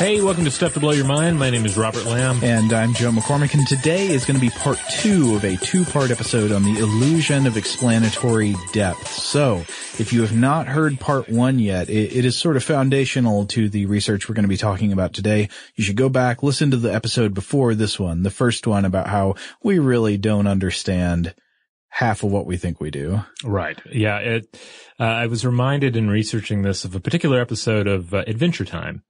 Hey, welcome to Stuff to Blow Your Mind. My name is Robert Lamb. And I'm Joe McCormick, and today is going to be part two of a two-part episode on the illusion of explanatory depth. So, if you have not heard part one yet, it, it is sort of foundational to the research we're going to be talking about today. You should go back, listen to the episode before this one, the first one about how we really don't understand half of what we think we do. Right. Yeah. It, uh, I was reminded in researching this of a particular episode of uh, Adventure Time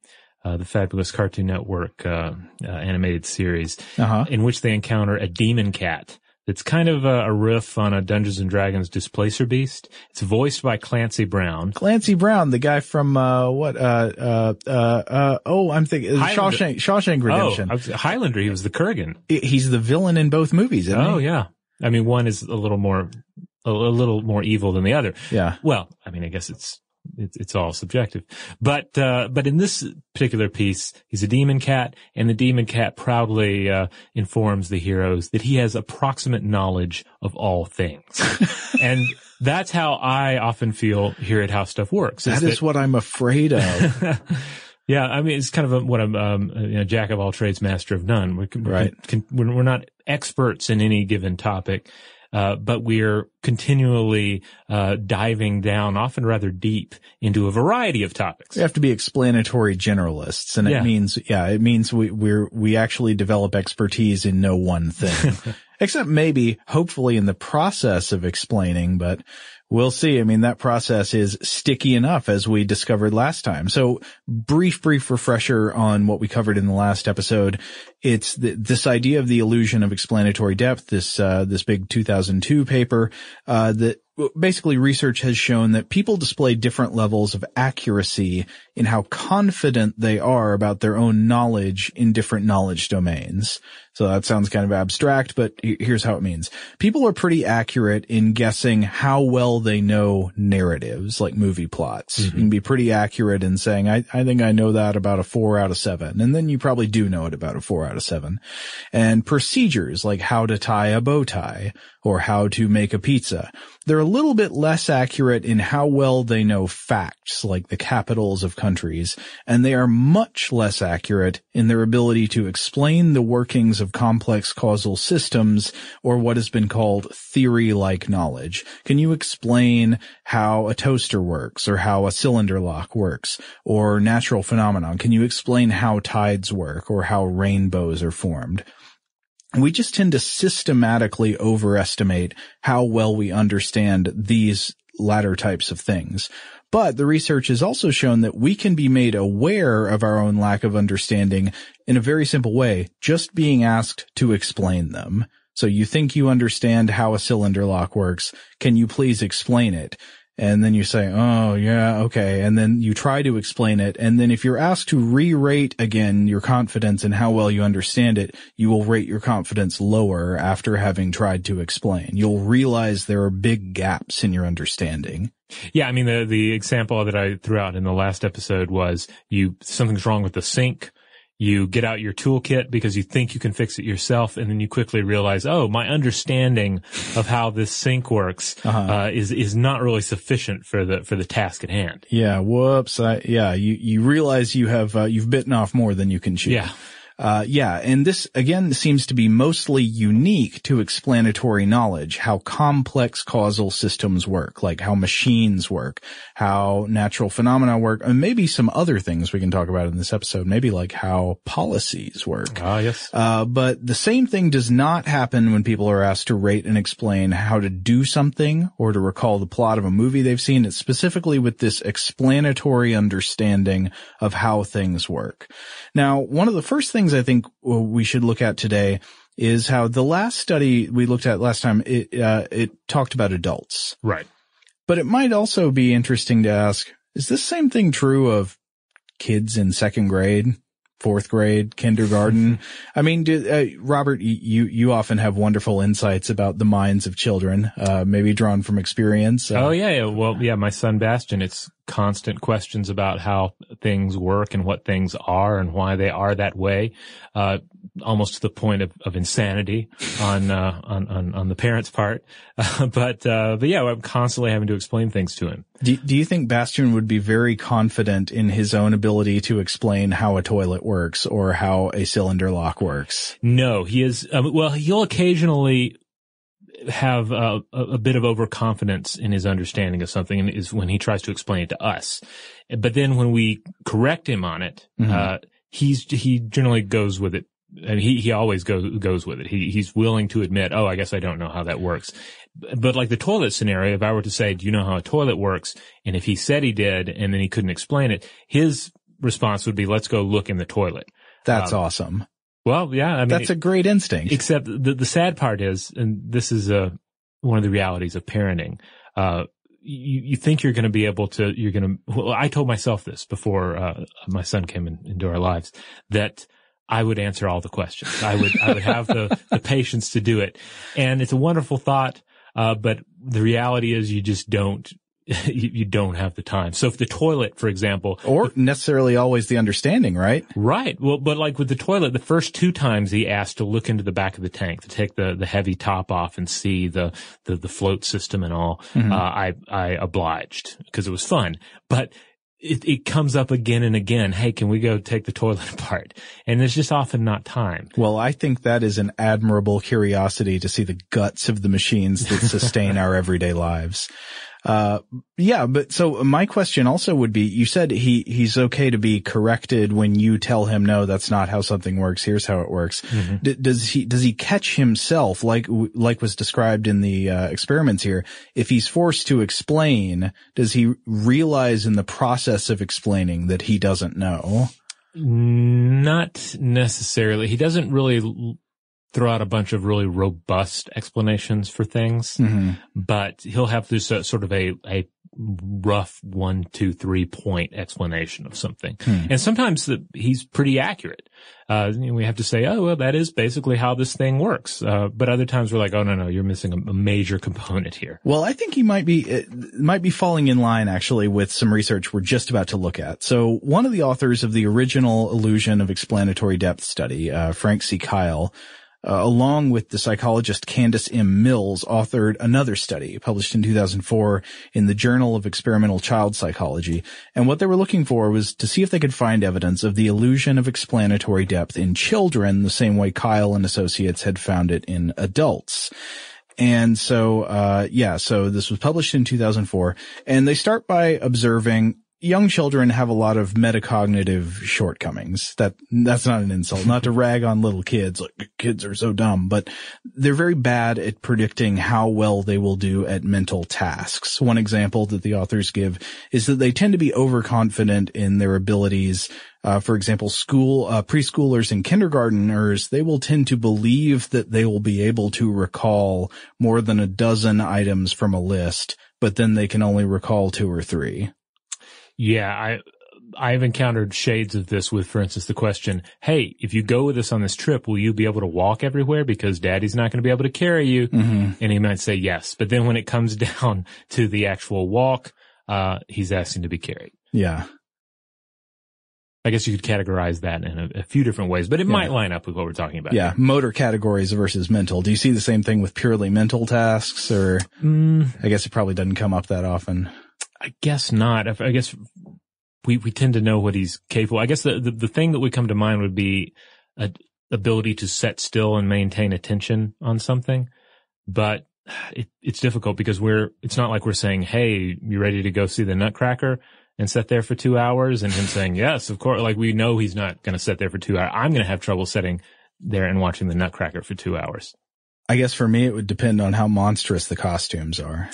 uh, the fabulous Cartoon Network uh, uh, animated series, uh-huh. in which they encounter a demon cat. It's kind of a, a, riff on a Dungeons and Dragons Displacer Beast. It's voiced by Clancy Brown. Clancy Brown, the guy from uh, what? Uh, uh, oh, I'm thinking Shawshank, Shawshank Redemption. Oh, Highlander. He was the Kurgan. He's the villain in both movies. oh he? yeah. I mean, one is a little more a, a little more evil than the other. Yeah. Well, I mean, I guess it's it's, it's all subjective. But, uh, but in this particular piece, he's a demon cat and the demon cat proudly, uh, informs the heroes that he has approximate knowledge of all things. and that's how I often feel here at How Stuff Works. Is that is that, what I'm afraid of. yeah. I mean, it's kind of a, what I'm, um, you know, jack of all trades, master of none. We're, right. We're, we're not experts in any given topic. Uh, but we're continually uh, diving down, often rather deep, into a variety of topics. We have to be explanatory generalists, and yeah. it means, yeah, it means we we're we actually develop expertise in no one thing, except maybe, hopefully, in the process of explaining. But We'll see. I mean, that process is sticky enough as we discovered last time. So brief, brief refresher on what we covered in the last episode. It's this idea of the illusion of explanatory depth, this, uh, this big 2002 paper, uh, that basically research has shown that people display different levels of accuracy in how confident they are about their own knowledge in different knowledge domains. So that sounds kind of abstract, but here's how it means. People are pretty accurate in guessing how well they know narratives, like movie plots. Mm-hmm. You can be pretty accurate in saying, I, I think I know that about a four out of seven. And then you probably do know it about a four out of seven. And procedures like how to tie a bow tie or how to make a pizza. They're a little bit less accurate in how well they know facts, like the capitals of countries, and they are much less accurate in their ability to explain the workings of complex causal systems, or what has been called theory-like knowledge. Can you explain how a toaster works, or how a cylinder lock works, or natural phenomenon? Can you explain how tides work, or how rainbows are formed? we just tend to systematically overestimate how well we understand these latter types of things. But the research has also shown that we can be made aware of our own lack of understanding in a very simple way, just being asked to explain them. So you think you understand how a cylinder lock works. Can you please explain it? and then you say, oh yeah, okay. And then you try to explain it. And then if you're asked to re-rate again your confidence and how well you understand it, you will rate your confidence lower after having tried to explain. You'll realize there are big gaps in your understanding. Yeah, I mean the the example that I threw out in the last episode was you something's wrong with the sink you get out your toolkit because you think you can fix it yourself, and then you quickly realize, oh, my understanding of how this sink works uh-huh. uh, is is not really sufficient for the for the task at hand. Yeah, whoops. I, yeah, you you realize you have uh, you've bitten off more than you can chew. Yeah. Uh, yeah, and this again seems to be mostly unique to explanatory knowledge, how complex causal systems work, like how machines work, how natural phenomena work, and maybe some other things we can talk about in this episode, maybe like how policies work. Ah, yes. Uh, but the same thing does not happen when people are asked to rate and explain how to do something or to recall the plot of a movie they've seen. It's specifically with this explanatory understanding of how things work. Now, one of the first things I think we should look at today is how the last study we looked at last time, it, uh, it talked about adults. Right. But it might also be interesting to ask, is this same thing true of kids in second grade? fourth grade, kindergarten. I mean, do, uh, Robert, you, you often have wonderful insights about the minds of children, uh, maybe drawn from experience. Uh, oh yeah, yeah. Well, yeah, my son Bastian, it's constant questions about how things work and what things are and why they are that way. Uh, almost to the point of, of insanity on, uh, on, on, on, the parents' part. but, uh, but yeah, I'm constantly having to explain things to him. Do, do you think Bastian would be very confident in his own ability to explain how a toilet works or how a cylinder lock works? No, he is, um, well, he'll occasionally have a, a, bit of overconfidence in his understanding of something is when he tries to explain it to us. But then when we correct him on it, mm-hmm. uh, he's, he generally goes with it and he, he always goes, goes with it. He, he's willing to admit, oh, I guess I don't know how that works. But like the toilet scenario, if I were to say, do you know how a toilet works? And if he said he did and then he couldn't explain it, his response would be, let's go look in the toilet. That's um, awesome. Well, yeah, I mean, that's a great instinct. Except the, the sad part is, and this is a, uh, one of the realities of parenting, uh, you, you think you're going to be able to, you're going to, well, I told myself this before, uh, my son came in, into our lives that, I would answer all the questions. I would, I would have the, the patience to do it. And it's a wonderful thought. Uh, but the reality is you just don't, you, you, don't have the time. So if the toilet, for example, or necessarily always the understanding, right? Right. Well, but like with the toilet, the first two times he asked to look into the back of the tank to take the, the heavy top off and see the, the, the float system and all, mm-hmm. uh, I, I obliged because it was fun. But it, it comes up again and again. Hey, can we go take the toilet apart? And there's just often not time. Well, I think that is an admirable curiosity to see the guts of the machines that sustain our everyday lives. Uh, yeah, but so my question also would be, you said he, he's okay to be corrected when you tell him, no, that's not how something works. Here's how it works. Mm-hmm. D- does he, does he catch himself like, like was described in the uh, experiments here? If he's forced to explain, does he realize in the process of explaining that he doesn't know? Not necessarily. He doesn't really throw out a bunch of really robust explanations for things, mm-hmm. but he'll have this uh, sort of a, a rough one, two, three point explanation of something. Hmm. And sometimes the, he's pretty accurate. Uh, we have to say, oh, well, that is basically how this thing works. Uh, but other times we're like, oh, no, no, you're missing a, a, major component here. Well, I think he might be, might be falling in line actually with some research we're just about to look at. So one of the authors of the original illusion of explanatory depth study, uh, Frank C. Keil, uh, along with the psychologist Candice M. Mills, authored another study published in 2004 in the Journal of Experimental Child Psychology. And what they were looking for was to see if they could find evidence of the illusion of explanatory depth in children, the same way Keil and associates had found it in adults. And so, uh, yeah, so this was published in 2004 and they start by observing young children have a lot of metacognitive shortcomings. That, that's not an insult, not to rag on little kids, like kids are so dumb, but they're very bad at predicting how well they will do at mental tasks. One example that the authors give is that they tend to be overconfident in their abilities uh, for example, school, uh, preschoolers and kindergarteners, they will tend to believe that they will be able to recall more than a dozen items from a list, but then they can only recall two or three. Yeah, I, I've encountered shades of this with, for instance, the question, Hey, if you go with us on this trip, will you be able to walk everywhere? Because daddy's not going to be able to carry you. Mm-hmm. And he might say yes. But then when it comes down to the actual walk, uh, he's asking to be carried. Yeah. I guess you could categorize that in a, a few different ways, but it yeah. might line up with what we're talking about. Yeah. Motor categories versus mental. Do you see the same thing with purely mental tasks or mm. I guess it probably doesn't come up that often. I guess not. I guess we, we tend to know what he's capable. I guess the, the, the thing that would come to mind would be a ability to set still and maintain attention on something. But it, it's difficult because we're, it's not like we're saying, Hey, you ready to go see the Nutcracker? and sit there for two hours and him saying, yes, of course, like we know he's not going to sit there for two hours. I'm going to have trouble sitting there and watching the Nutcracker for two hours. I guess for me, it would depend on how monstrous the costumes are.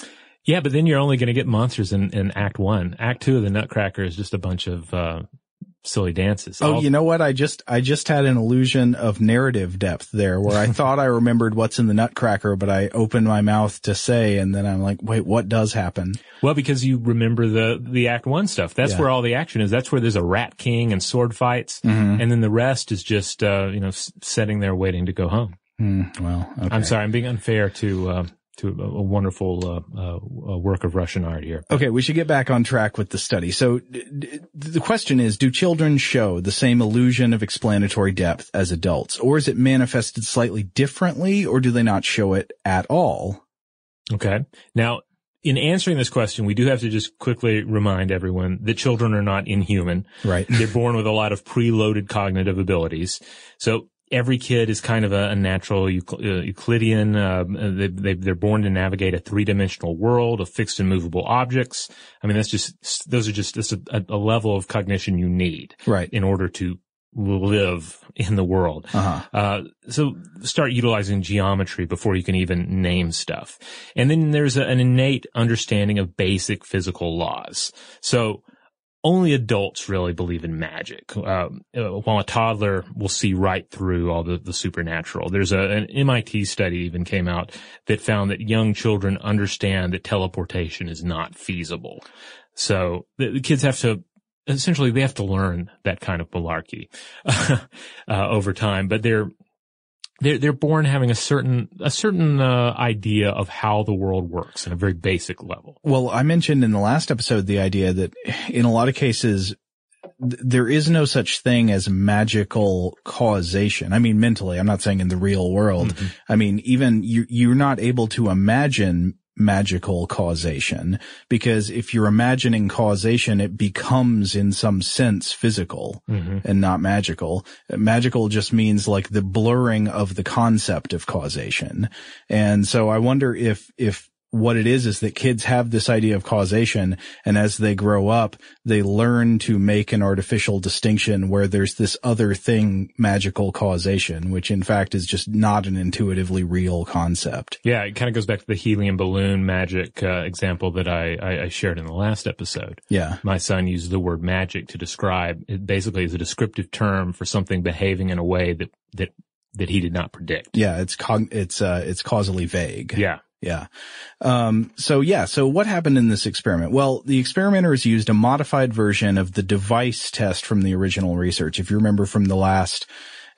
Yeah, but then you're only going to get monsters in, in Act One. Act Two of the Nutcracker is just a bunch of uh, silly dances. Oh, All- you know what? I just, I just had an illusion of narrative depth there where I thought I remembered what's in the nutcracker, but I opened my mouth to say, and then I'm like, wait, what does happen? Well, because you remember the, the act one stuff. That's yeah. where all the action is. That's where there's a rat king and sword fights. Mm-hmm. And then the rest is just, uh, you know, sitting there waiting to go home. Mm, well, okay. I'm sorry. I'm being unfair to, uh, to a, a wonderful uh, uh, work of Russian art here. Okay, we should get back on track with the study. So d- d- the question is, do children show the same illusion of explanatory depth as adults, or is it manifested slightly differently, or do they not show it at all? Okay. Now, in answering this question, we do have to just quickly remind everyone that children are not inhuman. Right. They're born with a lot of preloaded cognitive abilities. So every kid is kind of a, a natural uh, Euclidean. Uh, they, they, are born to navigate a three dimensional world of fixed and movable objects. I mean, that's just, those are just, that's a, a level of cognition you need. Right. In order to live in the world. Uh-huh. Uh, so start utilizing geometry before you can even name stuff. And then there's a, an innate understanding of basic physical laws. So only adults really believe in magic. Uh, uh, while a toddler will see right through all the, the supernatural. There's a, an MIT study even came out that found that young children understand that teleportation is not feasible. So the, the kids have to essentially they have to learn that kind of malarkey uh, over time, but they're they're they're born having a certain a certain uh, idea of how the world works in a very basic level. Well, I mentioned in the last episode the idea that in a lot of cases there is no such thing as magical causation. I mean, mentally, I'm not saying in the real world. Mm-hmm. I mean, even you, you're not able to imagine magical causation because if you're imagining causation, it becomes in some sense physical mm-hmm. and not magical. Magical just means like the blurring of the concept of causation. And so I wonder if, if what it is is that kids have this idea of causation and as they grow up, they learn to make an artificial distinction where there's this other thing, magical causation, which in fact is just not an intuitively real concept. Yeah, it kind of goes back to the helium balloon magic uh, example that I, I, I, shared in the last episode. Yeah. My son used the word magic to describe it basically is a descriptive term for something behaving in a way that, that that he did not predict. Yeah, it's cog- it's uh it's causally vague. Yeah. Yeah. Um, so yeah, so what happened in this experiment? Well, the experimenters used a modified version of the device test from the original research. If you remember from the last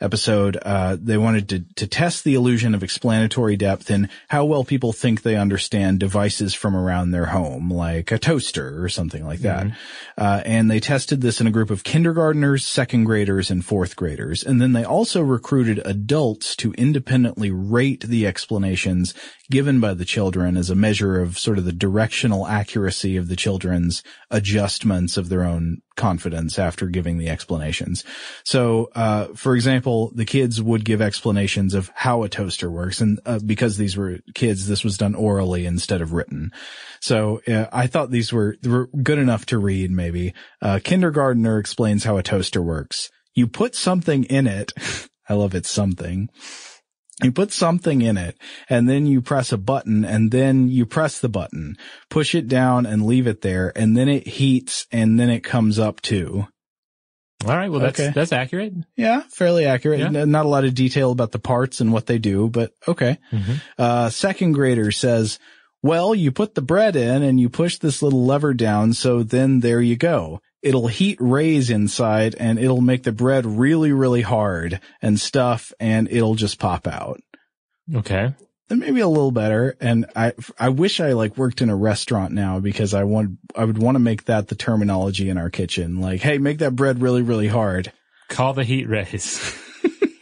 episode, uh, they wanted to, to test the illusion of explanatory depth and how well people think they understand devices from around their home, like a toaster or something like that. Mm-hmm. Uh, and they tested this in a group of kindergartners, second graders, and fourth graders. And then they also recruited adults to independently rate the explanations given by the children as a measure of sort of the directional accuracy of the children's adjustments of their own confidence after giving the explanations. So, uh, for example, the kids would give explanations of how a toaster works. And uh, because these were kids, this was done orally instead of written. So uh, I thought these were, were good enough to read maybe. Uh, kindergartner explains how a toaster works. You put something in it. I love it something you put something in it and then you press a button and then you press the button, push it down and leave it there and then it heats and then it comes up too. All right. Well, that's, okay. that's accurate. Yeah. Fairly accurate. Yeah. Not a lot of detail about the parts and what they do, but okay. Mm-hmm. Uh, second grader says, well, you put the bread in and you push this little lever down. So then there you go it'll heat rays inside and it'll make the bread really, really hard and stuff and it'll just pop out. Okay. And maybe a little better. And I, I wish I like worked in a restaurant now because I want, I would want to make that the terminology in our kitchen. Like, Hey, make that bread really, really hard. Call the heat rays.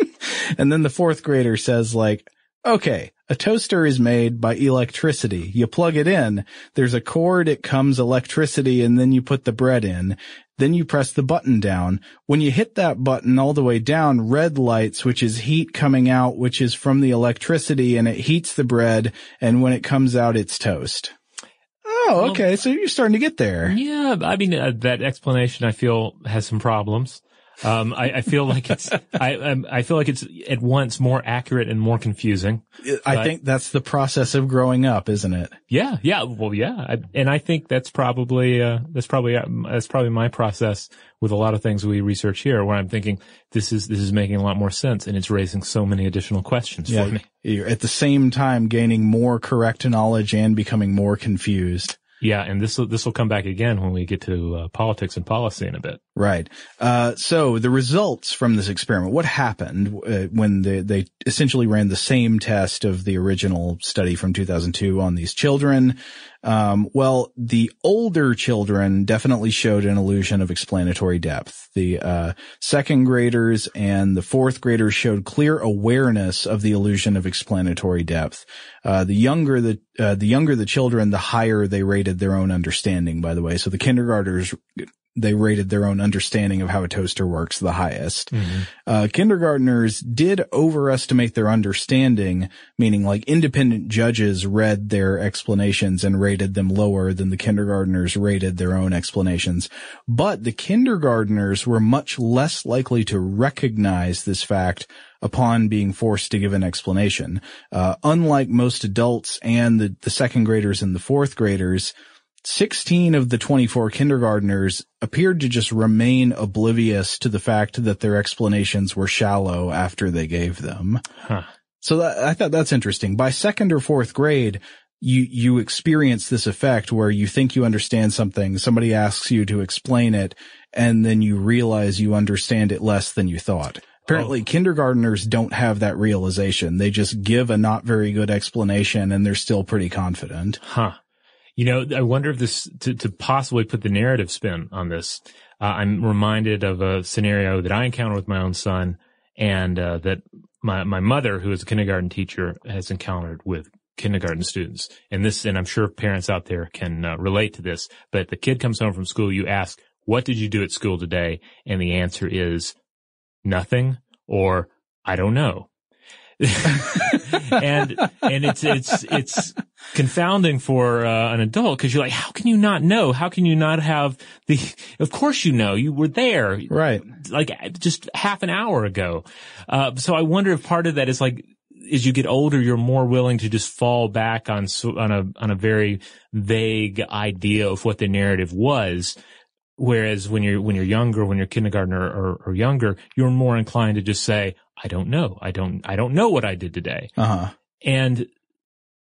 and then the fourth grader says like, okay, a toaster is made by electricity. You plug it in, there's a cord, it comes electricity, and then you put the bread in. Then you press the button down. When you hit that button all the way down, red lights, which is heat coming out, which is from the electricity, and it heats the bread, and when it comes out, it's toast. Oh, okay. Well, so you're starting to get there. Yeah. I mean, uh, that explanation I feel has some problems. Um, I, I, feel like it's, I, um, I feel like it's at once more accurate and more confusing. I think that's the process of growing up, isn't it? Yeah. Yeah. Well, yeah. I, and I think that's probably, uh, that's probably, uh, that's probably my process with a lot of things we research here where I'm thinking this is, this is making a lot more sense and it's raising so many additional questions yeah, for me. You're at the same time gaining more correct knowledge and becoming more confused. Yeah, and this will this will come back again when we get to uh, politics and policy in a bit. Right. Uh, so the results from this experiment, what happened uh, when they, they essentially ran the same test of the original study from 2002 on these children? Um, well, the older children definitely showed an illusion of explanatory depth. The uh, second graders and the fourth graders showed clear awareness of the illusion of explanatory depth. Uh, the younger the uh, the younger the children, the higher they rated their own understanding. By the way, so the kindergartners they rated their own understanding of how a toaster works the highest. Mm-hmm. Uh, kindergartners did overestimate their understanding, meaning like independent judges read their explanations and rated them lower than the kindergartners rated their own explanations. But the kindergartners were much less likely to recognize this fact upon being forced to give an explanation. Uh, unlike most adults and the, the second graders and the fourth graders, 16 of the 24 kindergarteners appeared to just remain oblivious to the fact that their explanations were shallow after they gave them. Huh. So that, I thought that's interesting. By second or fourth grade, you, you experience this effect where you think you understand something, somebody asks you to explain it, and then you realize you understand it less than you thought. Apparently oh. kindergarteners don't have that realization. They just give a not very good explanation and they're still pretty confident. Huh. You know, I wonder if this, to, to possibly put the narrative spin on this, uh, I'm reminded of a scenario that I encountered with my own son and, uh, that my, my mother, who is a kindergarten teacher, has encountered with kindergarten students. And this, and I'm sure parents out there can uh, relate to this, but the kid comes home from school, you ask, what did you do at school today? And the answer is nothing or I don't know. and and it's it's it's confounding for uh, an adult because you're like, how can you not know? How can you not have the? Of course you know. You were there, right? Like just half an hour ago. Uh, so I wonder if part of that is like as you get older, you're more willing to just fall back on on a on a very vague idea of what the narrative was. Whereas when you're when you're younger, when you're kindergartner or, or younger, you're more inclined to just say, I don't know. I don't, I don't know what I did today. Uh-huh. And,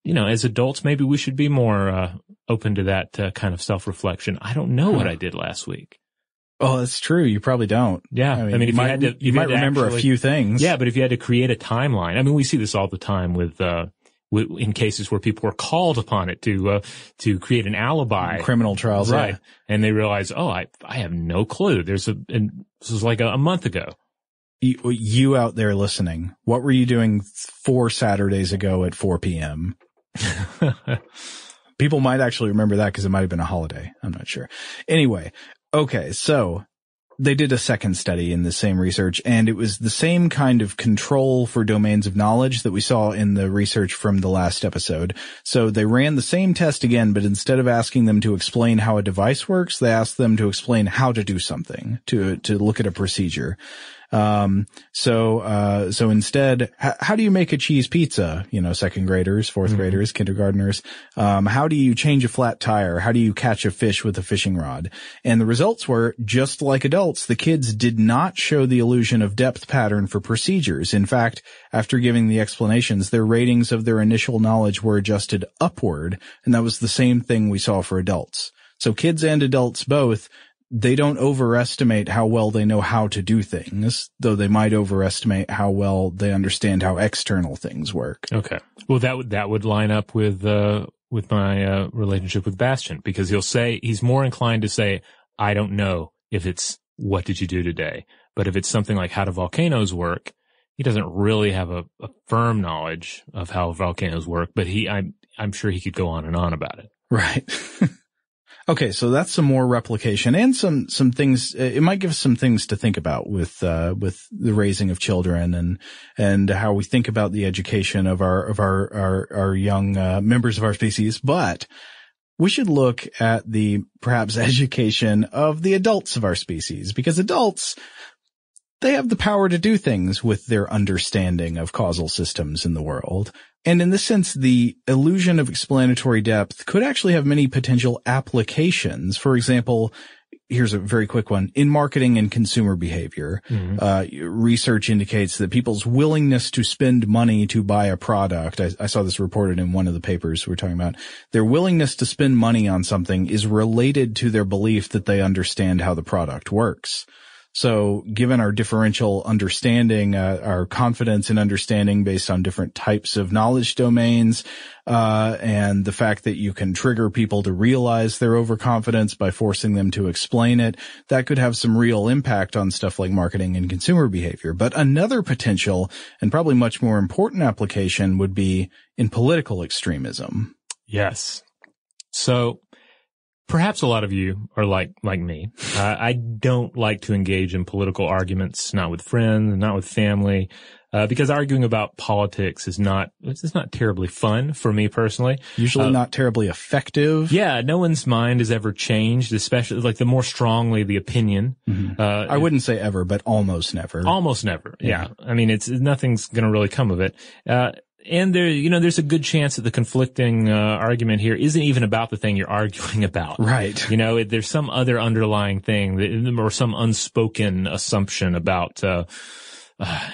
you know, as adults, maybe we should be more, uh, open to that uh, kind of self-reflection. I don't know what I did last week. Oh, that's true. You probably don't. Yeah. I mean, I mean if you, had to, you, you might remember actually, a few things. Yeah, but if you had to create a timeline, I mean, we see this all the time with, uh, in cases where people are called upon it to uh, to create an alibi, criminal trials, right? Yeah. And they realize, oh, I I have no clue. There's a and this was like a, a month ago. You, you, out there listening, what were you doing four Saturdays ago at 4 p.m.? People might actually remember that because it might have been a holiday. I'm not sure. Anyway, okay, so they did a second study in the same research and it was the same kind of control for domains of knowledge that we saw in the research from the last episode. So they ran the same test again, but instead of asking them to explain how a device works, they asked them to explain how to do something, to, to look at a procedure. Um, so, uh, so instead, h- how do you make a cheese pizza? You know, second graders, 4th mm-hmm. graders, kindergartners. Um, how do you change a flat tire? How do you catch a fish with a fishing rod? And the results were just like adults. The kids did not show the illusion of depth pattern for procedures. In fact, after giving the explanations, their ratings of their initial knowledge were adjusted upward. And that was the same thing we saw for adults. So kids and adults both they don't overestimate how well they know how to do things, though they might overestimate how well they understand how external things work. Okay. Well, that would, that would line up with, uh, with my, uh, relationship with Bastian because he'll say, he's more inclined to say, I don't know if it's what did you do today? But if it's something like how do volcanoes work, he doesn't really have a, a firm knowledge of how volcanoes work, but he, I'm, I'm sure he could go on and on about it. Right. Okay, so that's some more replication and some some things. It might give us some things to think about with uh, with the raising of children and and how we think about the education of our of our our, our young uh, members of our species. But we should look at the perhaps education of the adults of our species because adults they have the power to do things with their understanding of causal systems in the world. And in this sense, the illusion of explanatory depth could actually have many potential applications. For example, here's a very quick one. In marketing and consumer behavior, mm-hmm. uh, research indicates that people's willingness to spend money to buy a product, I, I, saw this reported in one of the papers we're talking about, their willingness to spend money on something is related to their belief that they understand how the product works. So given our differential understanding, uh, our confidence in understanding based on different types of knowledge domains, uh, and the fact that you can trigger people to realize their overconfidence by forcing them to explain it, that could have some real impact on stuff like marketing and consumer behavior. But another potential and probably much more important application would be in political extremism. Yes. So Perhaps a lot of you are like like me. Uh, I don't like to engage in political arguments, not with friends, not with family, uh, because arguing about politics is not it's not terribly fun for me personally. Usually uh, not terribly effective. Yeah, no one's mind is ever changed, especially like the more strongly the opinion. Mm-hmm. Uh, I wouldn't say ever, but almost never. Almost never. Yeah, yeah. I mean, it's nothing's going to really come of it. Uh, and there, you know, there's a good chance that the conflicting uh, argument here isn't even about the thing you're arguing about. Right. You know, it, there's some other underlying thing that, or some unspoken assumption about uh, uh,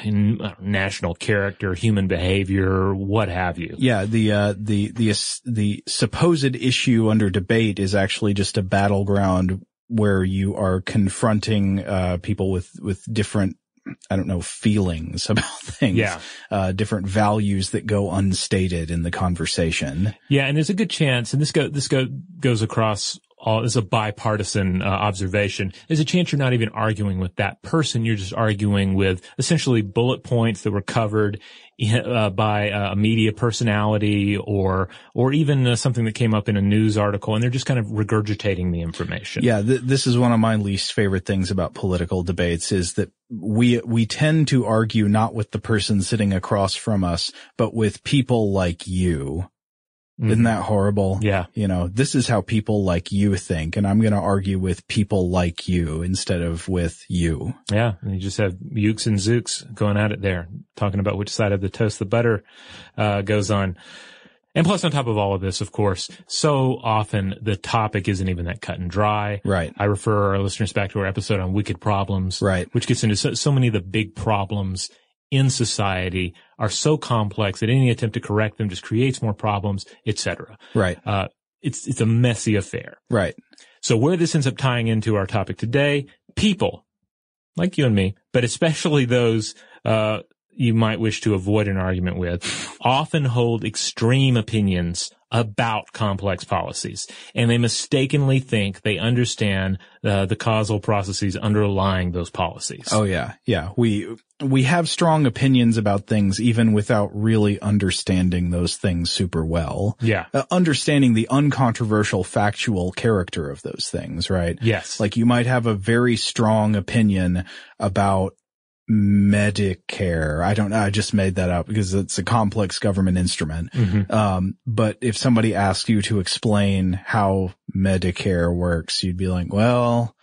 national character, human behavior, what have you. Yeah, the uh, the the the supposed issue under debate is actually just a battleground where you are confronting uh, people with with different I don't know, feelings about things. Yeah. Uh, different values that go unstated in the conversation. Yeah. And there's a good chance, and this go, this go, goes across all, as a bipartisan uh, observation. There's a chance you're not even arguing with that person. You're just arguing with essentially bullet points that were covered uh, by a media personality or or even uh, something that came up in a news article, and they're just kind of regurgitating the information. Yeah, th- this is one of my least favorite things about political debates is that we we tend to argue not with the person sitting across from us, but with people like you. Mm-hmm. Isn't that horrible? Yeah. You know, this is how people like you think, and I'm going to argue with people like you instead of with you. Yeah. And you just have Yooks and Zooks going at it there, talking about which side of the toast the butter, uh, goes on. And plus on top of all of this, of course, so often the topic isn't even that cut and dry. Right. I refer our listeners back to our episode on wicked problems. Right. Which gets into so, so many of the big problems in society are so complex that any attempt to correct them just creates more problems, etc. Right. Uh, it's it's a messy affair. Right. So where this ends up tying into our topic today, people like you and me, but especially those, uh, you might wish to avoid an argument with often hold extreme opinions about complex policies and they mistakenly think they understand uh, the causal processes underlying those policies. Oh yeah. Yeah. We, we have strong opinions about things even without really understanding those things super well. Yeah. Uh, understanding the uncontroversial factual character of those things, right? Yes. Like you might have a very strong opinion about Medicare. I don't know. I just made that up because it's a complex government instrument. Mm-hmm. Um, but if somebody asks you to explain how Medicare works, you'd be like, well,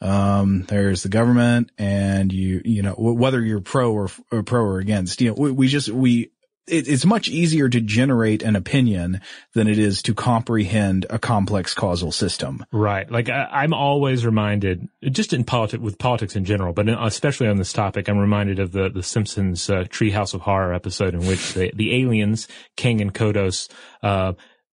um, there's the government and you, you know, whether you're pro or, or pro or against, you know, we, we just, we it, it's much easier to generate an opinion than it is to comprehend a complex causal system. Right. Like I, am always reminded, just in politics, with politics in general, but especially on this topic, I'm reminded of the the Simpsons uh, Treehouse of Horror episode in which the the aliens, Kang and Kodos, uh,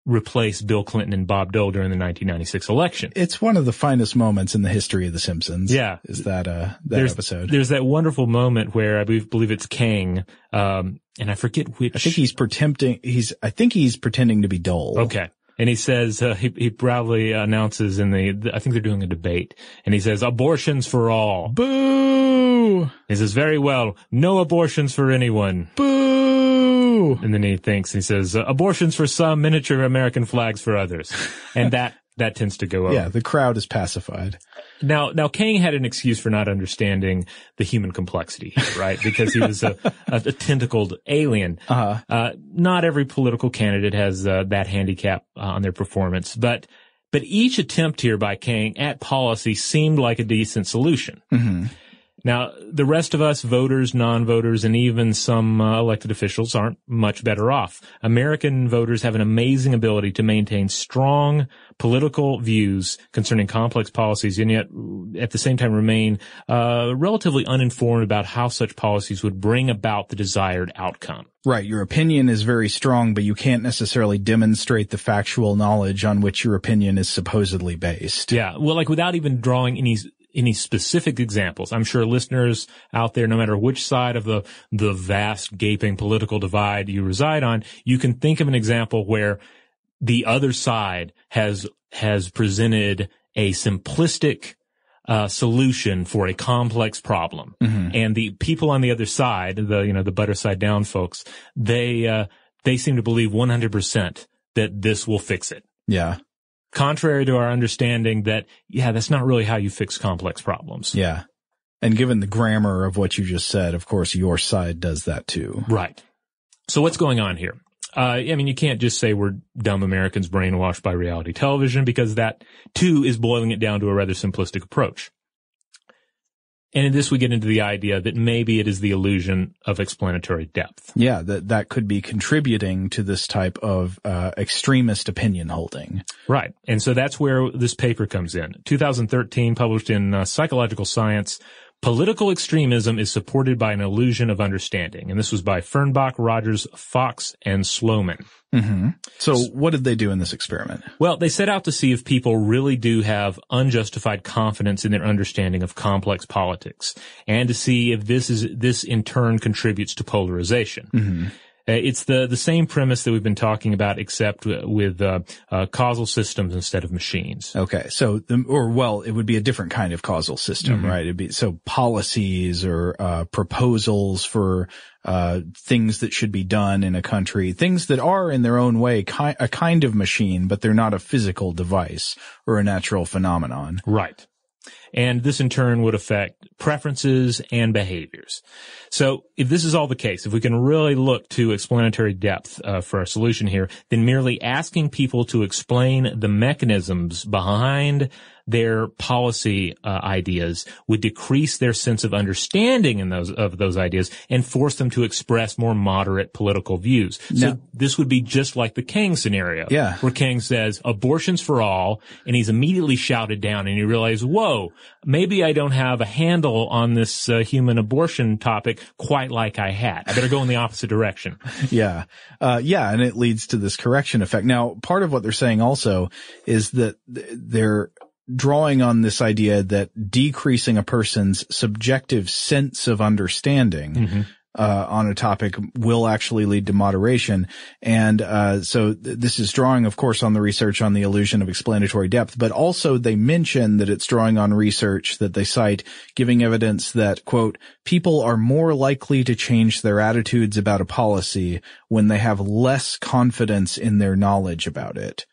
replace Bill Clinton and Bob Dole during the 1996 election. It's one of the finest moments in the history of The Simpsons. Yeah. Is that, uh, that there's, episode. There's that wonderful moment where I believe, believe it's Kang, um, and I forget which. I think he's pretending, he's, I think he's pretending to be Dole. Okay. And he says, uh, he, he proudly announces in the, I think they're doing a debate, and he says, abortions for all. Boo! He says, very well, no abortions for anyone. Boo! And then he thinks, he says, uh, abortions for some, miniature American flags for others. And that, that tends to go over. Yeah, the crowd is pacified. Now, now Kang had an excuse for not understanding the human complexity, right? Because he was a, a, a tentacled alien. Uh-huh. Uh, not every political candidate has uh, that handicap uh, on their performance, but but each attempt here by Kang at policy seemed like a decent solution. Mm-hmm. Now, the rest of us, voters, non-voters, and even some uh, elected officials aren't much better off. American voters have an amazing ability to maintain strong political views concerning complex policies and yet at the same time remain uh, relatively uninformed about how such policies would bring about the desired outcome. Right. Your opinion is very strong, but you can't necessarily demonstrate the factual knowledge on which your opinion is supposedly based. Yeah. Well, like without even drawing any any specific examples. I'm sure listeners out there, no matter which side of the, the vast gaping political divide you reside on, you can think of an example where the other side has, has presented a simplistic uh, solution for a complex problem. Mm-hmm. And the people on the other side, the, you know, the butter side down folks, they, uh, they seem to believe 100% that this will fix it. Yeah contrary to our understanding that, yeah, that's not really how you fix complex problems. Yeah. And given the grammar of what you just said, of course, your side does that too. Right. So what's going on here? Uh, I mean, you can't just say we're dumb Americans brainwashed by reality television because that too is boiling it down to a rather simplistic approach. And in this, we get into the idea that maybe it is the illusion of explanatory depth. Yeah, that that could be contributing to this type of uh, extremist opinion holding. Right, and so that's where this paper comes in. 2013, published in uh, Psychological Science. Political extremism is supported by an illusion of understanding, and this was by Fernbach, Rogers, Fox, and Sloman. Mm-hmm. So what did they do in this experiment? Well, they set out to see if people really do have unjustified confidence in their understanding of complex politics and to see if this is, this in turn contributes to polarization. Mm-hmm. Uh, it's the the same premise that we've been talking about, except with uh, uh, causal systems instead of machines. Okay, so the, or well, it would be a different kind of causal system, mm-hmm. right? It'd be so policies or uh, proposals for uh, things that should be done in a country, things that are in their own way ki- a kind of machine, but they're not a physical device or a natural phenomenon. Right and this in turn would affect preferences and behaviors. So if this is all the case, if we can really look to explanatory depth uh, for a solution here, then merely asking people to explain the mechanisms behind their policy uh, ideas would decrease their sense of understanding in those of those ideas and force them to express more moderate political views. So this would be just like the Kang scenario, yeah. where Kang says abortions for all, and he's immediately shouted down, and he realizes, whoa, maybe I don't have a handle on this uh, human abortion topic quite like I had. I better go in the opposite direction. yeah, uh, yeah, and it leads to this correction effect. Now, part of what they're saying also is that they're drawing on this idea that decreasing a person's subjective sense of understanding mm-hmm uh, on a topic will actually lead to moderation. And uh, so th- this is drawing, of course, on the research on the illusion of explanatory depth, but also they mention that it's drawing on research that they cite giving evidence that, quote, people are more likely to change their attitudes about a policy when they have less confidence in their knowledge about it.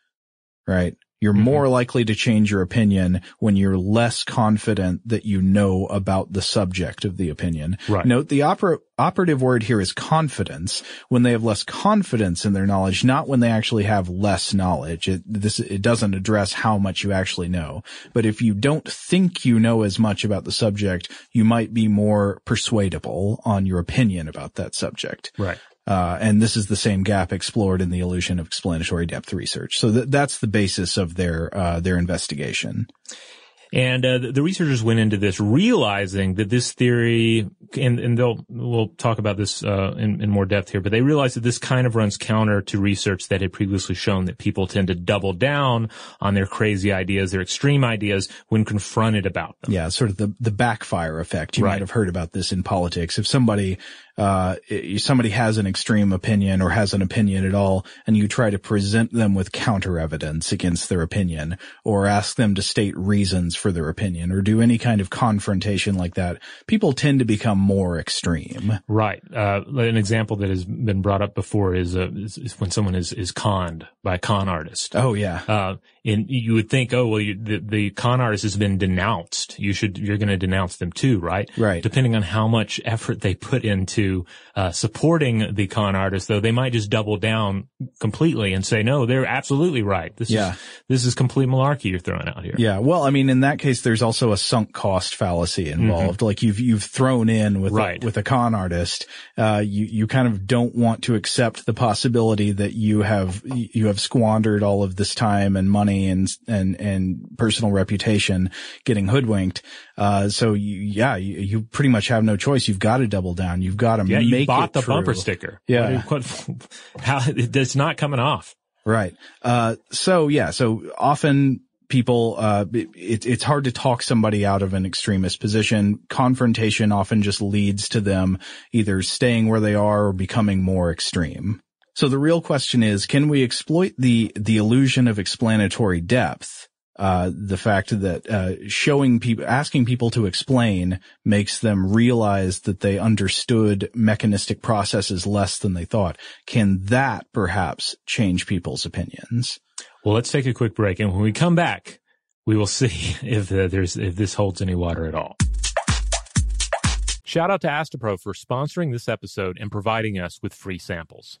Right. You're mm-hmm. more likely to change your opinion when you're less confident that you know about the subject of the opinion. Right. Note the opera, operative word here is confidence when they have less confidence in their knowledge, not when they actually have less knowledge. It, this, it doesn't address how much you actually know. But if you don't think you know as much about the subject, you might be more persuadable on your opinion about that subject. Right. Uh, and this is the same gap explored in the illusion of explanatory depth research. So th- that's the basis of their uh, their investigation. And uh, the researchers went into this realizing that this theory, and, and they'll we'll talk about this uh, in, in more depth here, but they realized that this kind of runs counter to research that had previously shown that people tend to double down on their crazy ideas, their extreme ideas, when confronted about them. Yeah, sort of the the backfire effect. You right. might have heard about this in politics. If somebody uh, somebody has an extreme opinion or has an opinion at all, and you try to present them with counter evidence against their opinion, or ask them to state reasons for their opinion, or do any kind of confrontation like that, people tend to become more extreme. Right. Uh, an example that has been brought up before is, uh, is, is, when someone is, is conned by a con artist. Oh yeah. Uh, and you would think, oh well, you, the, the con artist has been denounced. You should, you're going to denounce them too, right? Right. Depending on how much effort they put into uh, supporting the con artist, though, they might just double down completely and say, no, they're absolutely right. This yeah. is this is complete malarkey you're throwing out here. Yeah. Well, I mean, in that case, there's also a sunk cost fallacy involved. Mm-hmm. Like you've you've thrown in with right. a, with a con artist, uh, you you kind of don't want to accept the possibility that you have you have squandered all of this time and money and and and personal reputation getting hoodwinked. Uh, so you, yeah, you, you, pretty much have no choice. You've got to double down. You've got to yeah, make you bought the true. bumper sticker. Yeah, what, what, how it's not coming off. Right. Uh, so yeah, so often people, uh, it, it's hard to talk somebody out of an extremist position. Confrontation often just leads to them either staying where they are or becoming more extreme. So the real question is, can we exploit the, the illusion of explanatory depth? Uh, the fact that, uh, showing people, asking people to explain makes them realize that they understood mechanistic processes less than they thought. Can that perhaps change people's opinions? Well, let's take a quick break. And when we come back, we will see if uh, there's, if this holds any water at all. Shout out to Astepro for sponsoring this episode and providing us with free samples.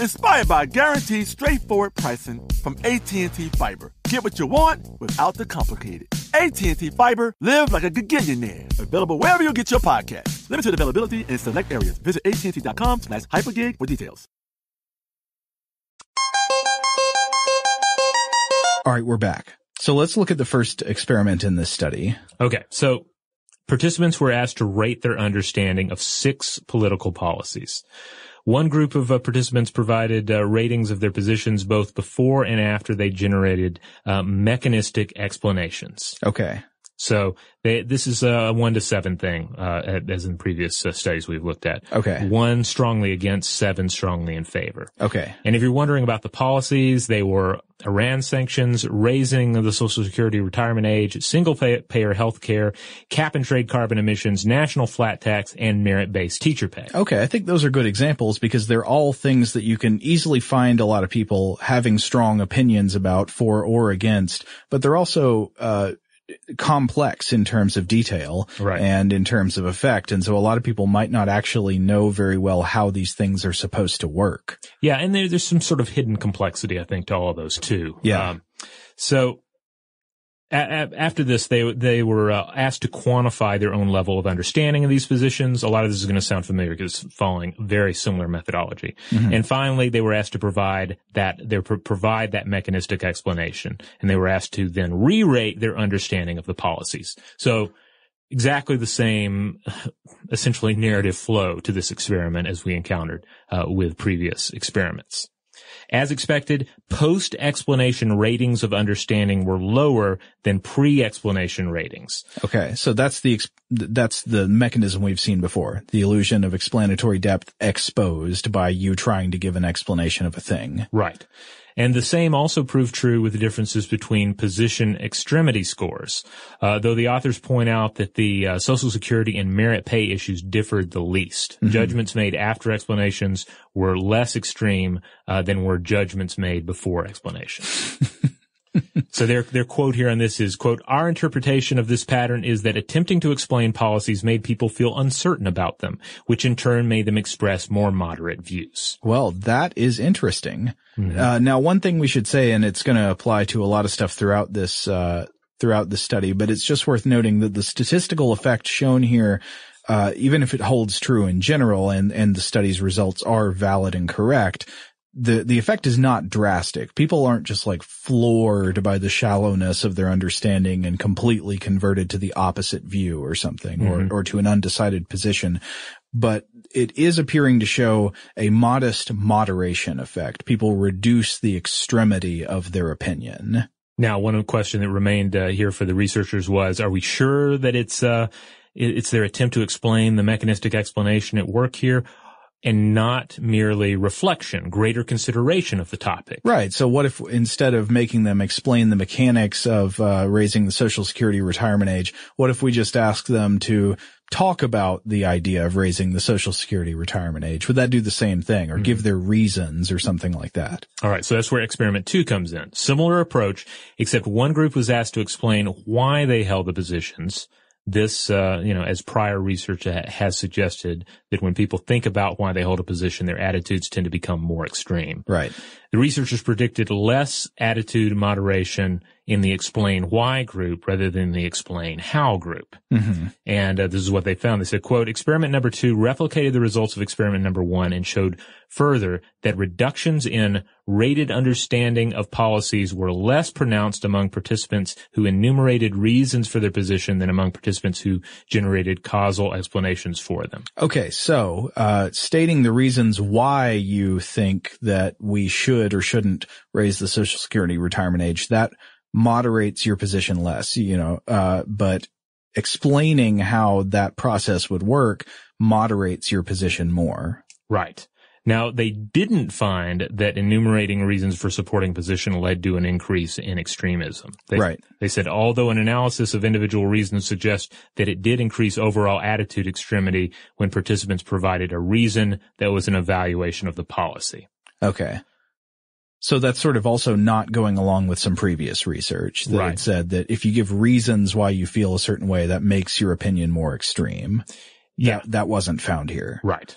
inspired by guaranteed straightforward pricing from AT&T Fiber. Get what you want without the complicated. AT&T Fiber, live like a gigillionaire. Available wherever you get your podcast. Limited availability in select areas. Visit AT&T.com slash hypergig for details. All right, we're back. So let's look at the first experiment in this study. Okay, so Participants were asked to rate their understanding of six political policies. One group of uh, participants provided uh, ratings of their positions both before and after they generated uh, mechanistic explanations. Okay. So they, this is a one to seven thing, uh, as in previous uh, studies we've looked at. Okay. One strongly against, seven strongly in favor. Okay. And if you're wondering about the policies, they were Iran sanctions, raising the Social Security retirement age, single payer health care, cap and trade carbon emissions, national flat tax, and merit-based teacher pay. Okay. I think those are good examples because they're all things that you can easily find a lot of people having strong opinions about for or against, but they're also, uh, complex in terms of detail right. and in terms of effect. And so a lot of people might not actually know very well how these things are supposed to work. Yeah. And there, there's some sort of hidden complexity, I think, to all of those too. Yeah. Um, so after this, they they were uh, asked to quantify their own level of understanding of these positions. A lot of this is going to sound familiar because it's following very similar methodology. Mm-hmm. And finally, they were asked to provide that they pro- provide that mechanistic explanation, and they were asked to then re-rate their understanding of the policies. So exactly the same, essentially narrative flow to this experiment as we encountered uh, with previous experiments. As expected, post-explanation ratings of understanding were lower than pre-explanation ratings. Okay, so that's the that's the mechanism we've seen before. The illusion of explanatory depth exposed by you trying to give an explanation of a thing. Right. And the same also proved true with the differences between position extremity scores, uh, though the authors point out that the uh, Social Security and merit pay issues differed the least. Mm-hmm. Judgments made after explanations were less extreme uh, than were judgments made before explanations. so their their quote here on this is quote our interpretation of this pattern is that attempting to explain policies made people feel uncertain about them which in turn made them express more moderate views well that is interesting mm-hmm. uh, now one thing we should say and it's going to apply to a lot of stuff throughout this uh, throughout the study but it's just worth noting that the statistical effect shown here uh, even if it holds true in general and, and the study's results are valid and correct, the the effect is not drastic. People aren't just like floored by the shallowness of their understanding and completely converted to the opposite view or something mm-hmm. or or to an undecided position. But it is appearing to show a modest moderation effect. People reduce the extremity of their opinion. Now, one question that remained uh, here for the researchers was, are we sure that it's uh, it's their attempt to explain the mechanistic explanation at work here and not merely reflection, greater consideration of the topic. Right. So what if instead of making them explain the mechanics of uh, raising the Social Security retirement age, what if we just ask them to talk about the idea of raising the Social Security retirement age? Would that do the same thing or mm-hmm. give their reasons or something like that? All right. So that's where experiment two comes in. Similar approach, except one group was asked to explain why they held the positions this, uh, you know, as prior research has suggested that when people think about why they hold a position, their attitudes tend to become more extreme. Right. The researchers predicted less attitude moderation in the explain why group rather than the explain how group. Mm-hmm. And uh, this is what they found. They said, quote, experiment number two replicated the results of experiment number one and showed further that reductions in rated understanding of policies were less pronounced among participants who enumerated reasons for their position than among participants who generated causal explanations for them. Okay. So, uh, stating the reasons why you think that we should or shouldn't raise the social security retirement age, that moderates your position less, you know, uh, but explaining how that process would work moderates your position more. Right. Now, they didn't find that enumerating reasons for supporting position led to an increase in extremism. They, right. They said, although an analysis of individual reasons suggests that it did increase overall attitude extremity when participants provided a reason that was an evaluation of the policy. Okay. So that's sort of also not going along with some previous research that right. said that if you give reasons why you feel a certain way, that makes your opinion more extreme. Yeah. That, that wasn't found here. Right.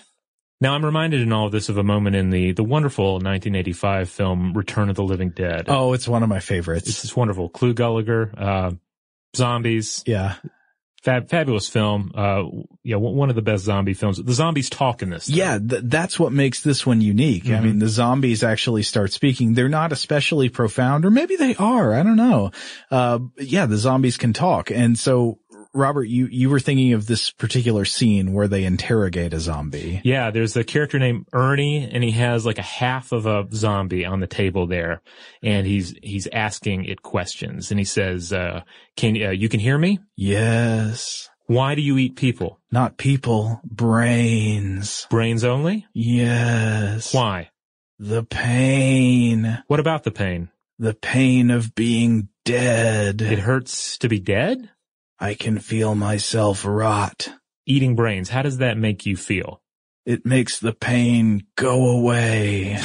Now I'm reminded in all of this of a moment in the, the wonderful 1985 film Return of the Living Dead. Oh, it's one of my favorites. It's just wonderful. Clu Gulager, uh, zombies. Yeah. Fab, fabulous film. Uh, yeah, one of the best zombie films. The zombies talk in this. Yeah, th- that's what makes this one unique. Mm-hmm. I mean, the zombies actually start speaking. They're not especially profound, or maybe they are. I don't know. Uh, yeah, the zombies can talk. And so Robert, you, you were thinking of this particular scene where they interrogate a zombie. Yeah, there's a character named Ernie and he has like a half of a zombie on the table there and he's, he's asking it questions and he says, uh, can, uh, you can hear me? Yes. Why do you eat people? Not people, brains. Brains only? Yes. Why? The pain. What about the pain? The pain of being dead. It hurts to be dead? I can feel myself rot. Eating brains, how does that make you feel? It makes the pain go away.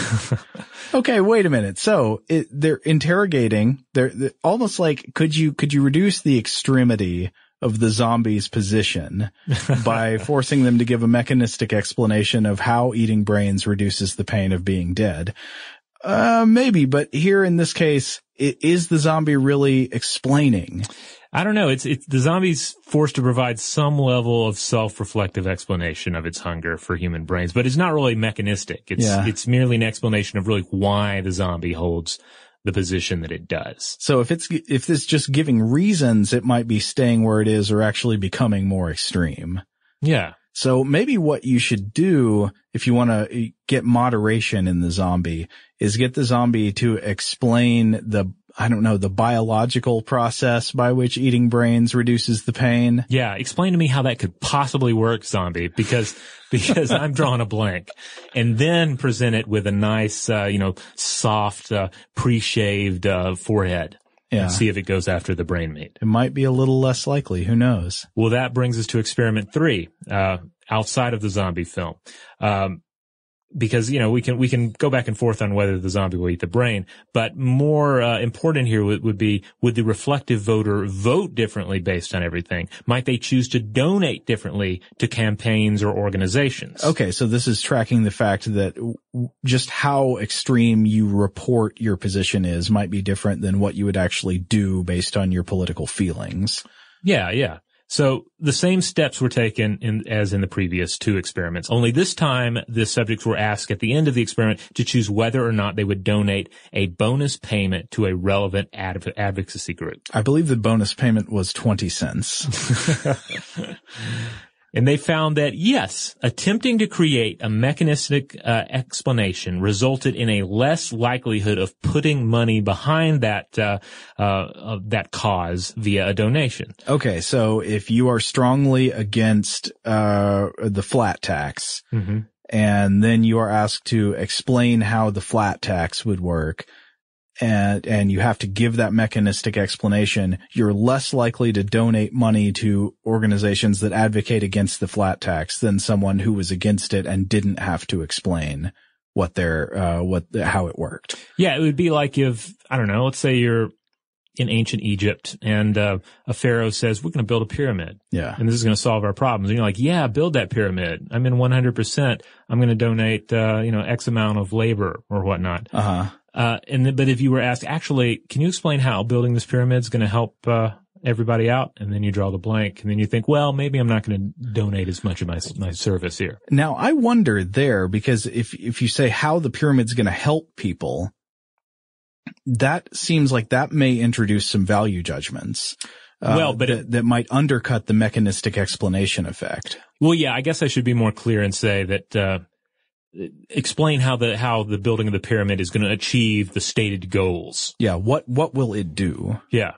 okay, wait a minute. So it, they're interrogating. They're, they're, almost like, could you, could you reduce the extremity of the zombie's position by forcing them to give a mechanistic explanation of how eating brains reduces the pain of being dead? Uh, maybe, but here in this case, it, is the zombie really explaining? I don't know. It's, it's the zombie's forced to provide some level of self-reflective explanation of its hunger for human brains, but it's not really mechanistic. It's, yeah. it's merely an explanation of really why the zombie holds the position that it does. So if it's, if it's just giving reasons, it might be staying where it is or actually becoming more extreme. Yeah. So maybe what you should do if you want to get moderation in the zombie is get the zombie to explain the I don't know, the biological process by which eating brains reduces the pain. Yeah. Explain to me how that could possibly work, zombie, because, because I'm drawing a blank and then present it with a nice, uh, you know, soft, uh, pre-shaved, uh, forehead. Yeah. And see if it goes after the brain meat. It might be a little less likely. Who knows? Well, that brings us to experiment three, uh, outside of the zombie film. Um, because you know we can we can go back and forth on whether the zombie will eat the brain, but more uh, important here would, would be would the reflective voter vote differently based on everything? Might they choose to donate differently to campaigns or organizations? Okay, so this is tracking the fact that just how extreme you report your position is might be different than what you would actually do based on your political feelings. Yeah, yeah. So the same steps were taken in, as in the previous two experiments, only this time the subjects were asked at the end of the experiment to choose whether or not they would donate a bonus payment to a relevant adv- advocacy group. I believe the bonus payment was 20 cents. And they found that yes, attempting to create a mechanistic uh, explanation resulted in a less likelihood of putting money behind that uh, uh, that cause via a donation. Okay, so if you are strongly against uh, the flat tax, mm-hmm. and then you are asked to explain how the flat tax would work, and, and you have to give that mechanistic explanation, you're less likely to donate money to organizations that advocate against the flat tax than someone who was against it and didn't have to explain what their, uh, what, how it worked. Yeah. It would be like if, I don't know, let's say you're in ancient Egypt and, uh, a pharaoh says, we're going to build a pyramid. Yeah. And this is going to solve our problems. And you're like, yeah, build that pyramid. I'm in 100%. I'm going to donate, uh, you know, X amount of labor or whatnot. Uh huh uh, and then, but if you were asked, actually, can you explain how building this pyramid is going to help, uh, everybody out? And then you draw the blank and then you think, well, maybe I'm not going to donate as much of my, my service here. Now I wonder there because if, if you say how the pyramid's going to help people, that seems like that may introduce some value judgments. Uh, well, but that, it, that might undercut the mechanistic explanation effect. Well, yeah, I guess I should be more clear and say that, uh, explain how the how the building of the pyramid is going to achieve the stated goals. Yeah, what what will it do? Yeah.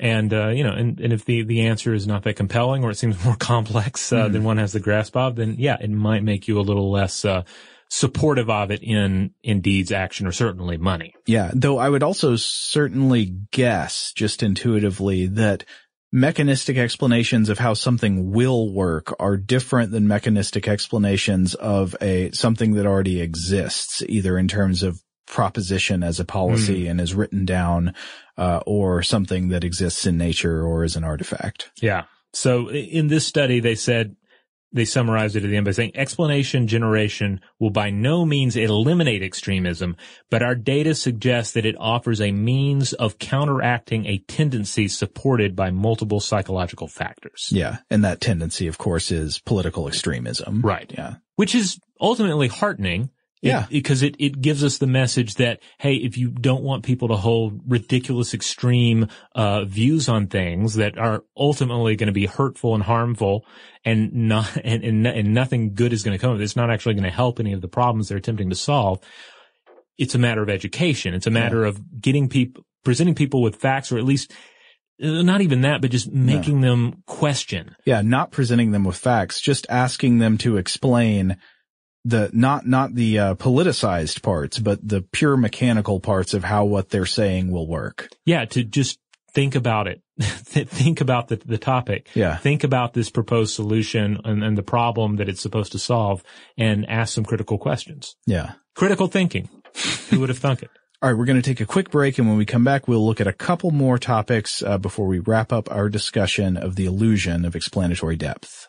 And uh, you know, and, and if the, the answer is not that compelling or it seems more complex uh, mm. than one has the grasp of, then yeah, it might make you a little less uh, supportive of it in in deeds, action, or certainly money. Yeah, though I would also certainly guess, just intuitively, that mechanistic explanations of how something will work are different than mechanistic explanations of a something that already exists, either in terms of proposition as a policy mm. and is written down, uh, or something that exists in nature or is an artifact. Yeah. So in this study, they said they summarized it at the end by saying explanation generation will by no means eliminate extremism, but our data suggests that it offers a means of counteracting a tendency supported by multiple psychological factors. Yeah. And that tendency, of course, is political extremism. Right. Yeah. Which is ultimately heartening yeah. because it, it gives us the message that, hey, if you don't want people to hold ridiculous extreme, uh, views on things that are ultimately going to be hurtful and harmful and not, and, and, and nothing good is going to come of it. It's not actually going to help any of the problems they're attempting to solve. It's a matter of education. It's a matter yeah. of getting people, presenting people with facts or at least uh, not even that, but just making no. them question. Yeah, not presenting them with facts, just asking them to explain the not not the uh, politicized parts, but the pure mechanical parts of how what they're saying will work. Yeah, to just think about it. think about the the topic. Yeah. Think about this proposed solution and, and the problem that it's supposed to solve, and ask some critical questions. Yeah. Critical thinking. Who would have thunk it? All right, we're going to take a quick break, and when we come back, we'll look at a couple more topics uh, before we wrap up our discussion of the illusion of explanatory depth.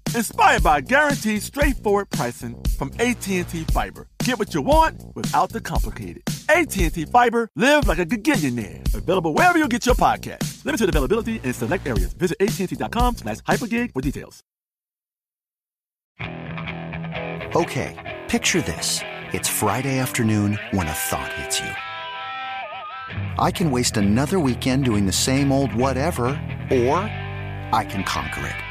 inspired by guaranteed straightforward pricing from AT&T Fiber. Get what you want without the complicated. AT&T Fiber, live like a gigillionaire. Available wherever you get your podcast. Limited availability in select areas. Visit AT&T.com slash hypergig for details. Okay, picture this. It's Friday afternoon when a thought hits you. I can waste another weekend doing the same old whatever, or I can conquer it.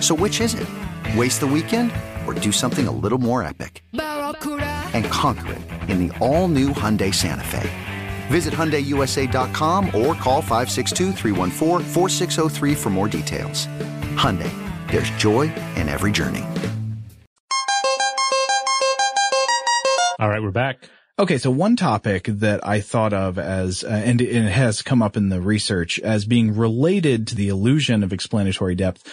So which is it? Waste the weekend or do something a little more epic? And conquer it in the all-new Hyundai Santa Fe. Visit HyundaiUSA.com or call 562 for more details. Hyundai, there's joy in every journey. All right, we're back. Okay, so one topic that I thought of as, uh, and it has come up in the research as being related to the illusion of explanatory depth,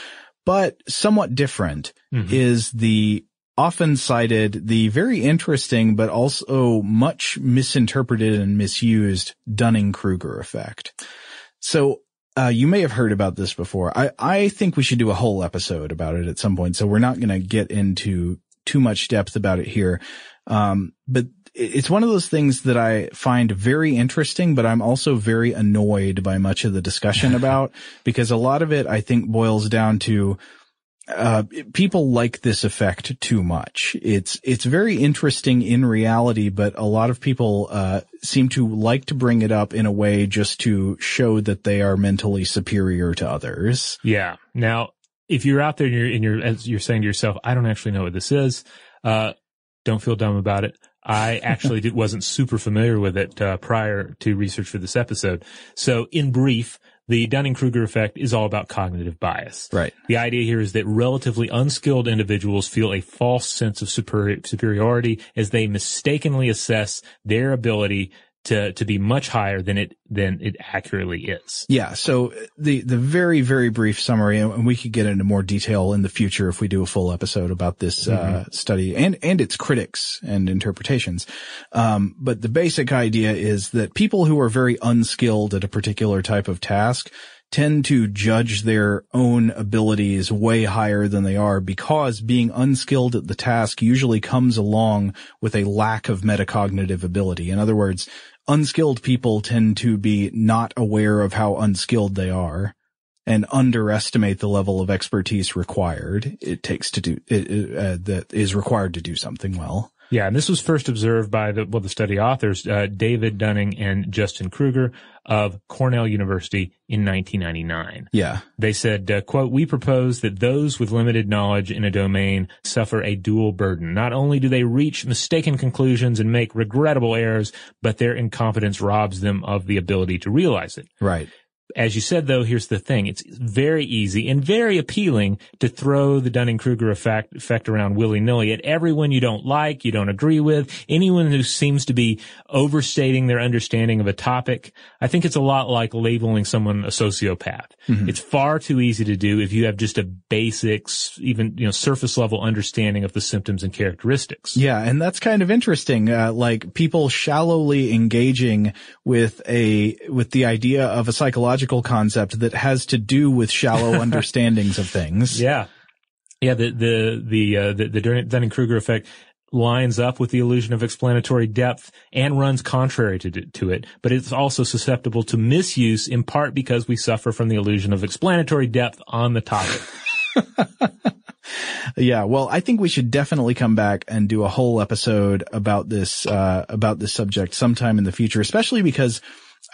but somewhat different mm-hmm. is the often cited, the very interesting, but also much misinterpreted and misused Dunning-Kruger effect. So uh, you may have heard about this before. I, I think we should do a whole episode about it at some point. So we're not going to get into too much depth about it here. Um, but it's one of those things that I find very interesting, but I'm also very annoyed by much of the discussion about because a lot of it I think boils down to uh, people like this effect too much. It's, it's very interesting in reality, but a lot of people, uh, seem to like to bring it up in a way just to show that they are mentally superior to others. Yeah. Now, if you're out there and you're, and you're, as you're saying to yourself, I don't actually know what this is, uh, don't feel dumb about it. I actually did, wasn't super familiar with it uh, prior to research for this episode. So in brief, the Dunning-Kruger effect is all about cognitive bias. Right. The idea here is that relatively unskilled individuals feel a false sense of superiority as they mistakenly assess their ability to to be much higher than it than it accurately is. Yeah. So the the very very brief summary, and we could get into more detail in the future if we do a full episode about this uh, mm-hmm. uh, study and and its critics and interpretations. Um, but the basic idea is that people who are very unskilled at a particular type of task tend to judge their own abilities way higher than they are because being unskilled at the task usually comes along with a lack of metacognitive ability. In other words, unskilled people tend to be not aware of how unskilled they are and underestimate the level of expertise required it takes to do it, uh, that is required to do something well. Yeah, and this was first observed by the well, the study authors uh, David Dunning and Justin Kruger of Cornell University in 1999. Yeah, they said, uh, "quote We propose that those with limited knowledge in a domain suffer a dual burden. Not only do they reach mistaken conclusions and make regrettable errors, but their incompetence robs them of the ability to realize it." Right As you said, though, here's the thing. It's very easy and very appealing to throw the Dunning-Kruger effect, effect around willy-nilly at everyone you don't like, you don't agree with, anyone who seems to be overstating their understanding of a topic. I think it's a lot like labeling someone a sociopath. Mm-hmm. It's far too easy to do if you have just a basics, even, you know, surface level understanding of the symptoms and characteristics. Yeah. And that's kind of interesting. Uh, like people shallowly engaging with a, with the idea of a psychological concept that has to do with shallow understandings of things. Yeah. Yeah. The, the, the, uh, the, the Dunning-Kruger effect lines up with the illusion of explanatory depth and runs contrary to, to it, but it's also susceptible to misuse in part because we suffer from the illusion of explanatory depth on the topic. yeah, well, I think we should definitely come back and do a whole episode about this, uh, about this subject sometime in the future, especially because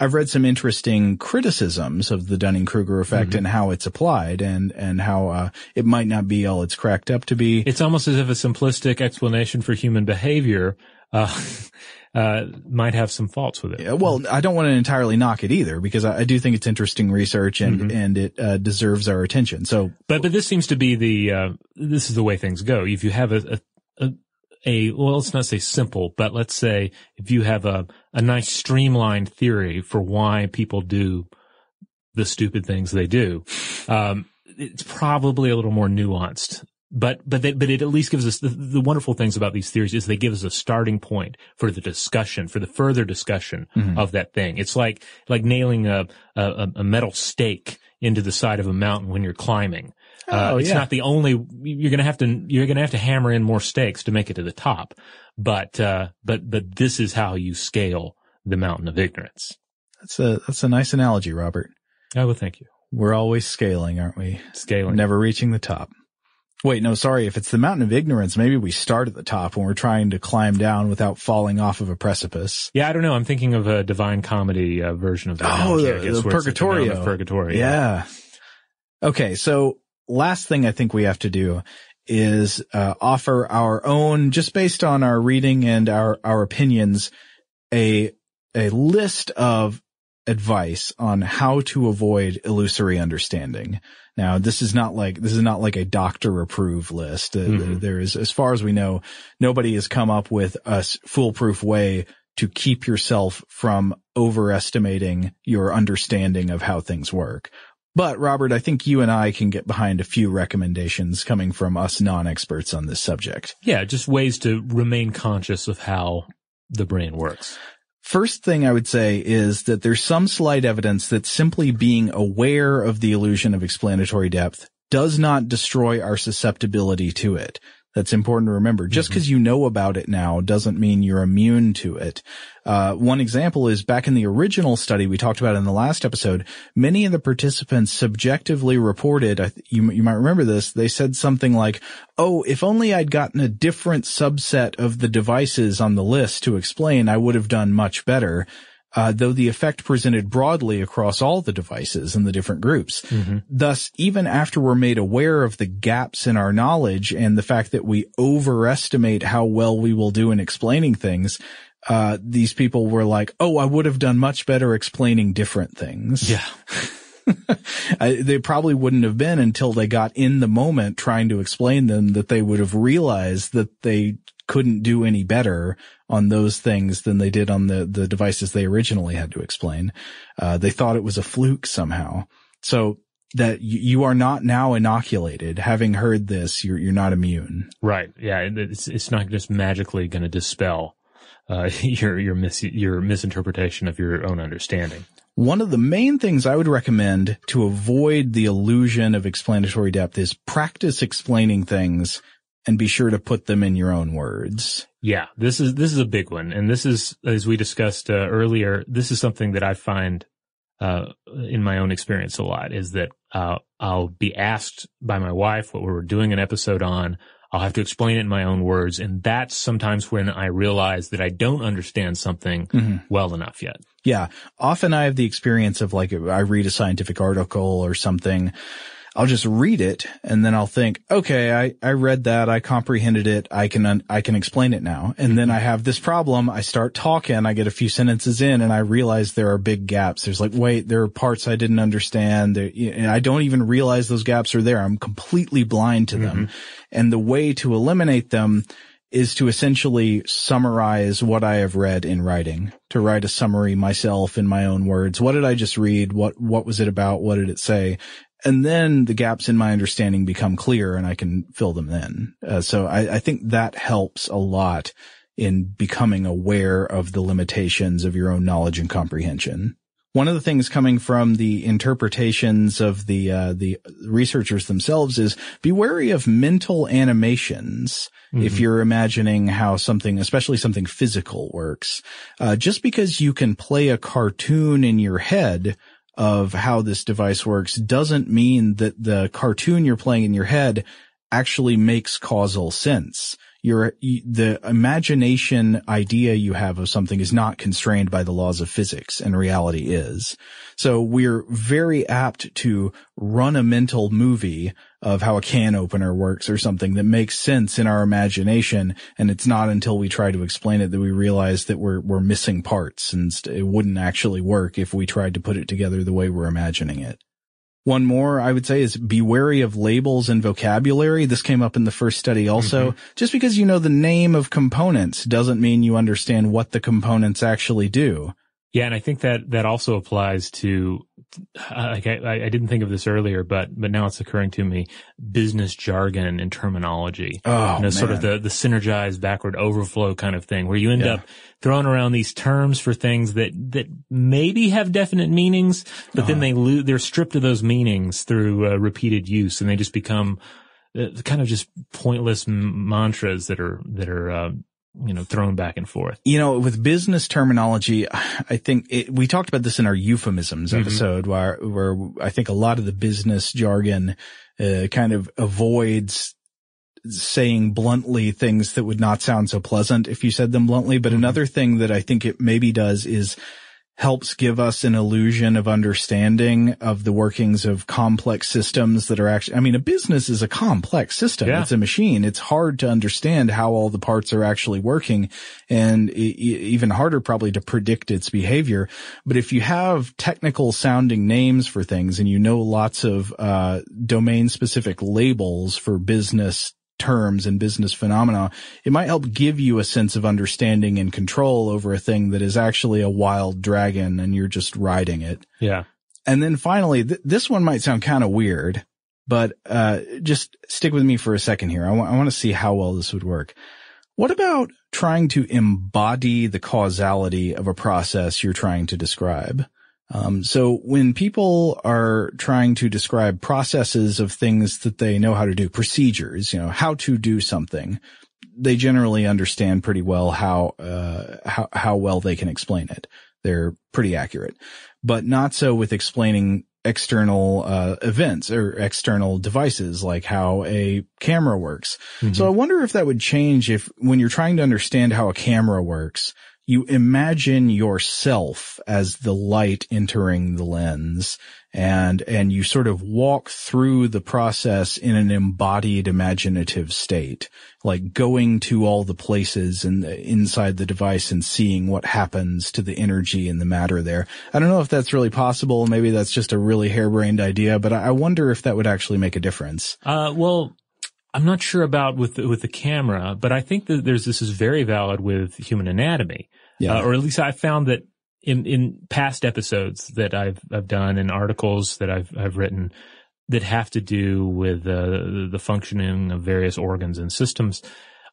I've read some interesting criticisms of the Dunning-Kruger effect mm-hmm. and how it's applied and, and how, uh, it might not be all it's cracked up to be. It's almost as if a simplistic explanation for human behavior, uh, uh, might have some faults with it. Yeah, well, I don't want to entirely knock it either because I, I do think it's interesting research and mm-hmm. and it uh, deserves our attention. So, but but this seems to be the uh, this is the way things go. If you have a, a, a a well, let's not say simple, but let's say if you have a a nice streamlined theory for why people do the stupid things they do, um, it's probably a little more nuanced but but they, but it at least gives us the, the, wonderful things about these theories is they give us a starting point for the discussion for the further discussion mm-hmm. of that thing. It's like like nailing a, a, a metal stake into the side of a mountain when you're climbing. Uh, oh, it's yeah. not the only you're gonna have to you're gonna have to hammer in more stakes to make it to the top. But uh, but but this is how you scale the mountain of ignorance. That's a that's a nice analogy, Robert. Oh well, thank you. We're always scaling, aren't we? Scaling, never reaching the top. Wait, no, sorry. If it's the mountain of ignorance, maybe we start at the top when we're trying to climb down without falling off of a precipice. Yeah, I don't know. I'm thinking of a divine comedy uh, version of that. Oh, the, the Purgatorio. Like Purgatorio. Yeah. Okay, so last thing I think we have to do is uh, offer our own, just based on our reading and our our opinions, a a list of advice on how to avoid illusory understanding. Now, this is not like, this is not like a doctor approved list. Uh, mm-hmm. There is, as far as we know, nobody has come up with a foolproof way to keep yourself from overestimating your understanding of how things work. But Robert, I think you and I can get behind a few recommendations coming from us non-experts on this subject. Yeah, just ways to remain conscious of how the brain works. First thing I would say is that there's some slight evidence that simply being aware of the illusion of explanatory depth does not destroy our susceptibility to it. That's important to remember. Just because mm-hmm. you know about it now doesn't mean you're immune to it. Uh, one example is back in the original study we talked about in the last episode, many of the participants subjectively reported, you, you might remember this, they said something like, oh, if only I'd gotten a different subset of the devices on the list to explain, I would have done much better uh, though the effect presented broadly across all the devices and the different groups. Mm-hmm. Thus, even after we're made aware of the gaps in our knowledge and the fact that we overestimate how well we will do in explaining things, uh, these people were like, "Oh, I would have done much better explaining different things." Yeah. I, they probably wouldn't have been until they got in the moment trying to explain them that they would have realized that they couldn't do any better on those things than they did on the, the devices they originally had to explain. Uh, they thought it was a fluke somehow. So that you are not now inoculated. Having heard this, you're, you're not immune. Right. Yeah. It's, it's not just magically going to dispel, uh, your, your mis, your misinterpretation of your own understanding. One of the main things I would recommend to avoid the illusion of explanatory depth is practice explaining things and be sure to put them in your own words. Yeah, this is this is a big one, and this is as we discussed uh, earlier. This is something that I find uh, in my own experience a lot is that uh, I'll be asked by my wife what we're doing an episode on. I'll have to explain it in my own words, and that's sometimes when I realize that I don't understand something mm-hmm. well enough yet. Yeah, often I have the experience of like I read a scientific article or something I'll just read it and then I'll think, okay, I, I read that. I comprehended it. I can, I can explain it now. And then I have this problem. I start talking. I get a few sentences in and I realize there are big gaps. There's like, wait, there are parts I didn't understand. There, I don't even realize those gaps are there. I'm completely blind to them. Mm-hmm. And the way to eliminate them is to essentially summarize what I have read in writing, to write a summary myself in my own words. What did I just read? What, what was it about? What did it say? And then the gaps in my understanding become clear and I can fill them in. Uh, so I, I think that helps a lot in becoming aware of the limitations of your own knowledge and comprehension. One of the things coming from the interpretations of the uh, the researchers themselves is be wary of mental animations mm-hmm. if you're imagining how something, especially something physical, works. Uh, just because you can play a cartoon in your head of how this device works doesn't mean that the cartoon you're playing in your head actually makes causal sense your the imagination idea you have of something is not constrained by the laws of physics and reality is. So we're very apt to run a mental movie of how a can opener works or something that makes sense in our imagination. And it's not until we try to explain it that we realize that we're, we're missing parts and it wouldn't actually work if we tried to put it together the way we're imagining it. One more I would say is be wary of labels and vocabulary. This came up in the first study also. Mm-hmm. Just because you know the name of components doesn't mean you understand what the components actually do. Yeah, and I think that that also applies to like I, I didn't think of this earlier, but but now it's occurring to me: business jargon and terminology. Oh, you know, sort of the the synergized backward overflow kind of thing, where you end yeah. up throwing around these terms for things that that maybe have definite meanings, but uh-huh. then they lose. They're stripped of those meanings through uh, repeated use, and they just become uh, kind of just pointless m- mantras that are that are uh, you know, thrown back and forth. You know, with business terminology, I think it, we talked about this in our euphemisms mm-hmm. episode where, where I think a lot of the business jargon, uh, kind of avoids saying bluntly things that would not sound so pleasant if you said them bluntly. But mm-hmm. another thing that I think it maybe does is helps give us an illusion of understanding of the workings of complex systems that are actually, I mean, a business is a complex system. Yeah. It's a machine. It's hard to understand how all the parts are actually working and even harder probably to predict its behavior. But if you have technical sounding names for things and you know lots of, uh, domain specific labels for business terms and business phenomena, it might help give you a sense of understanding and control over a thing that is actually a wild dragon and you're just riding it. Yeah. And then finally, th- this one might sound kind of weird, but, uh, just stick with me for a second here. I, w- I want to see how well this would work. What about trying to embody the causality of a process you're trying to describe? Um, so when people are trying to describe processes of things that they know how to do, procedures, you know, how to do something, they generally understand pretty well how, uh, how, how well they can explain it. They're pretty accurate, but not so with explaining external, uh, events or external devices like how a camera works. Mm-hmm. So I wonder if that would change if when you're trying to understand how a camera works, you imagine yourself as the light entering the lens and, and you sort of walk through the process in an embodied imaginative state, like going to all the places and inside the device and seeing what happens to the energy and the matter there. I don't know if that's really possible. Maybe that's just a really harebrained idea, but I wonder if that would actually make a difference. Uh, well, I'm not sure about with the, with the camera, but I think that there's this is very valid with human anatomy. Yeah. Uh, or at least I found that in in past episodes that I've I've done and articles that I've I've written that have to do with uh, the functioning of various organs and systems.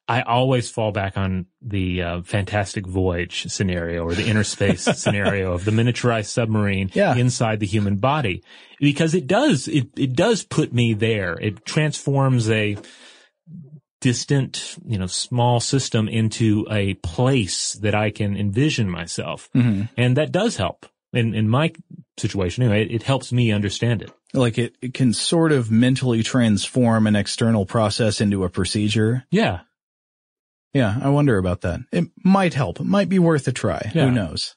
I always fall back on the uh, fantastic voyage scenario or the inner space scenario of the miniaturized submarine yeah. inside the human body because it does, it, it does put me there. It transforms a distant, you know, small system into a place that I can envision myself. Mm-hmm. And that does help. In, in my situation, anyway, it, it helps me understand it. Like it, it can sort of mentally transform an external process into a procedure. Yeah. Yeah, I wonder about that. It might help. It might be worth a try. Yeah. Who knows?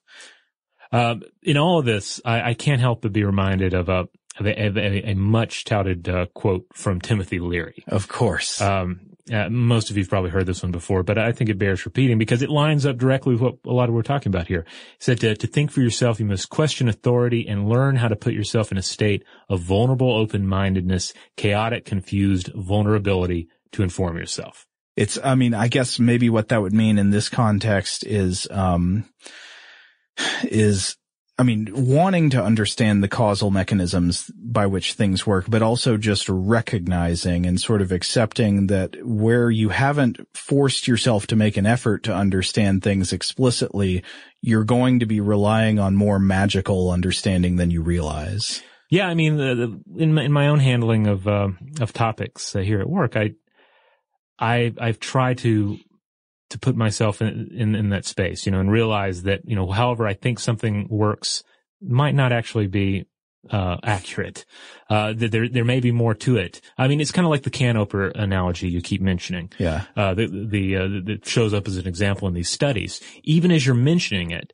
Uh, in all of this, I, I, can't help but be reminded of a, a, a, a much touted uh, quote from Timothy Leary. Of course. Um, uh, most of you've probably heard this one before, but I think it bears repeating because it lines up directly with what a lot of we're talking about here. It said to, to think for yourself, you must question authority and learn how to put yourself in a state of vulnerable open-mindedness, chaotic, confused vulnerability to inform yourself. It's, I mean, I guess maybe what that would mean in this context is, um, is I mean, wanting to understand the causal mechanisms by which things work, but also just recognizing and sort of accepting that where you haven't forced yourself to make an effort to understand things explicitly, you're going to be relying on more magical understanding than you realize. Yeah, I mean, the, the, in my, in my own handling of uh, of topics uh, here at work, I I I've tried to to put myself in, in, in that space, you know, and realize that, you know, however I think something works might not actually be uh, accurate. Uh, that there, there may be more to it. I mean, it's kind of like the can opener analogy you keep mentioning. Yeah. Uh, the, the, uh, that shows up as an example in these studies. Even as you're mentioning it,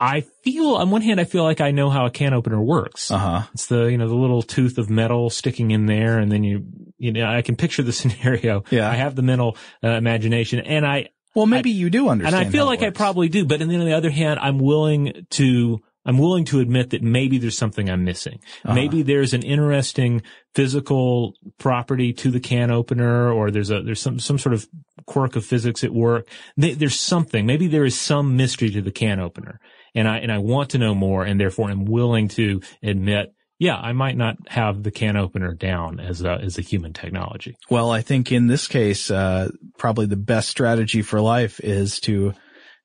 I feel, on one hand, I feel like I know how a can opener works. Uh huh. It's the, you know, the little tooth of metal sticking in there and then you, you know, I can picture the scenario. Yeah. I have the mental uh, imagination and I, well, maybe I, you do understand. And I feel like I probably do, but then on the other hand, I'm willing to, I'm willing to admit that maybe there's something I'm missing. Uh-huh. Maybe there's an interesting physical property to the can opener or there's a, there's some, some sort of quirk of physics at work. There's something. Maybe there is some mystery to the can opener and I, and I want to know more and therefore I'm willing to admit yeah, I might not have the can opener down as a, as a human technology. Well, I think in this case, uh, probably the best strategy for life is to,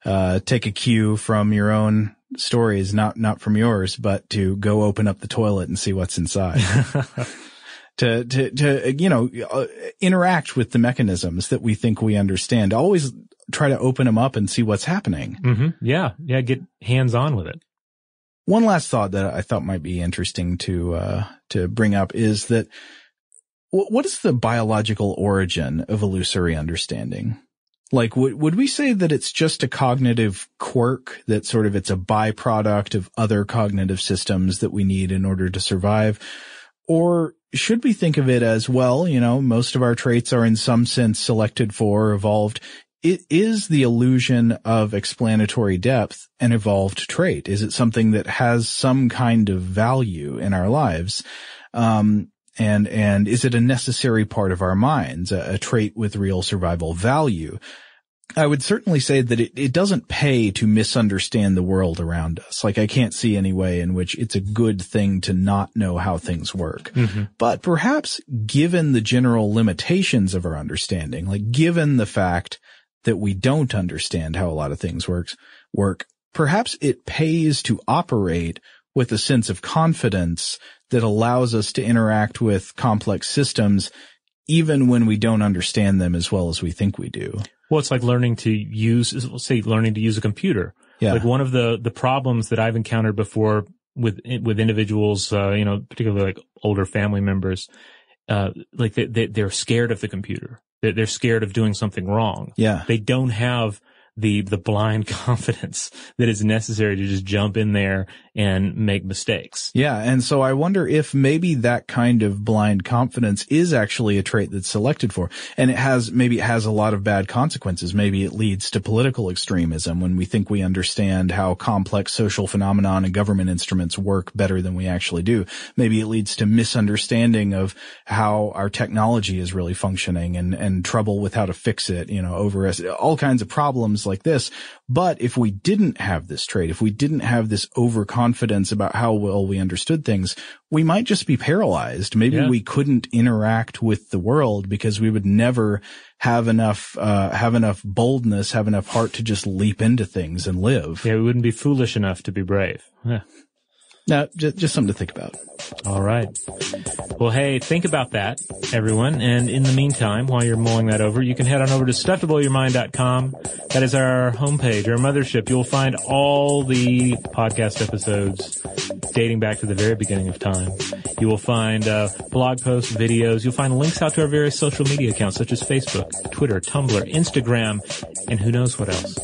uh, take a cue from your own stories, not, not from yours, but to go open up the toilet and see what's inside. to, to, to, you know, uh, interact with the mechanisms that we think we understand. Always try to open them up and see what's happening. Mm-hmm. Yeah. Yeah. Get hands on with it. One last thought that I thought might be interesting to, uh, to bring up is that what is the biological origin of illusory understanding? Like, would, would we say that it's just a cognitive quirk that sort of it's a byproduct of other cognitive systems that we need in order to survive? Or should we think of it as, well, you know, most of our traits are in some sense selected for, evolved it is the illusion of explanatory depth an evolved trait? Is it something that has some kind of value in our lives? Um, and, and is it a necessary part of our minds, a, a trait with real survival value? I would certainly say that it, it doesn't pay to misunderstand the world around us. Like I can't see any way in which it's a good thing to not know how things work. Mm-hmm. But perhaps given the general limitations of our understanding, like given the fact that we don't understand how a lot of things works, work, perhaps it pays to operate with a sense of confidence that allows us to interact with complex systems even when we don't understand them as well as we think we do. Well, it's like learning to use, let's say learning to use a computer. Yeah. Like one of the, the problems that I've encountered before with, with individuals, uh, you know, particularly like older family members, uh, like they, they, they're scared of the computer. They're scared of doing something wrong. Yeah. They don't have the, the blind confidence that is necessary to just jump in there and make mistakes. Yeah. And so I wonder if maybe that kind of blind confidence is actually a trait that's selected for. And it has, maybe it has a lot of bad consequences. Maybe it leads to political extremism when we think we understand how complex social phenomenon and government instruments work better than we actually do. Maybe it leads to misunderstanding of how our technology is really functioning and, and trouble with how to fix it, you know, over all kinds of problems like this. But if we didn't have this trait, if we didn't have this overconfidence about how well we understood things, we might just be paralyzed. Maybe Yeah. we couldn't interact with the world because we would never have enough, uh, have enough boldness, have enough heart to just leap into things and live. Yeah, we wouldn't be foolish enough to be brave. Yeah. No, just, just something to think about. All right. Well, hey, think about that, everyone. And in the meantime, while you're mulling that over, you can head on over to stufftoblowyourmind.com. That is our homepage, our mothership. You'll find all the podcast episodes dating back to the very beginning of time. You will find uh, blog posts, videos. You'll find links out to our various social media accounts such as Facebook, Twitter, Tumblr, Instagram, and who knows what else.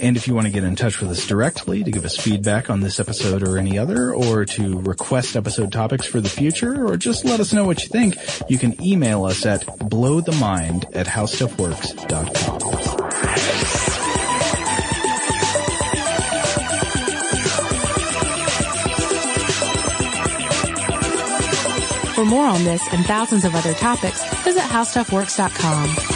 And if you want to get in touch with us directly to give us feedback on this episode or any other, or to request episode topics for the future, or just let us know what you think, you can email us at blowthemind at howstuffworks.com. For more on this and thousands of other topics, visit howstuffworks.com.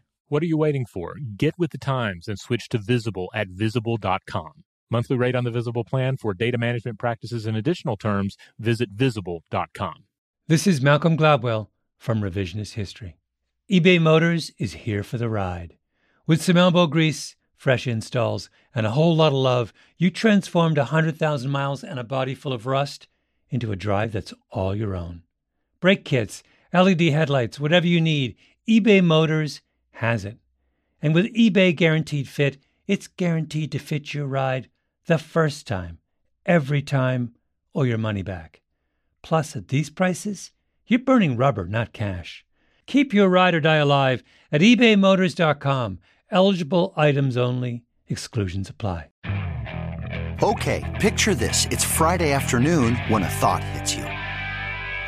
What are you waiting for? Get with the times and switch to Visible at visible.com. Monthly rate on the Visible plan for data management practices and additional terms, visit visible.com. This is Malcolm Gladwell from Revisionist History. eBay Motors is here for the ride. With some elbow grease, fresh installs, and a whole lot of love, you transformed 100,000 miles and a body full of rust into a drive that's all your own. Brake kits, LED headlights, whatever you need, eBay Motors has it. And with eBay Guaranteed Fit, it's guaranteed to fit your ride the first time, every time, or your money back. Plus, at these prices, you're burning rubber, not cash. Keep your ride or die alive at ebaymotors.com. Eligible items only, exclusions apply. Okay, picture this. It's Friday afternoon when a thought hits you.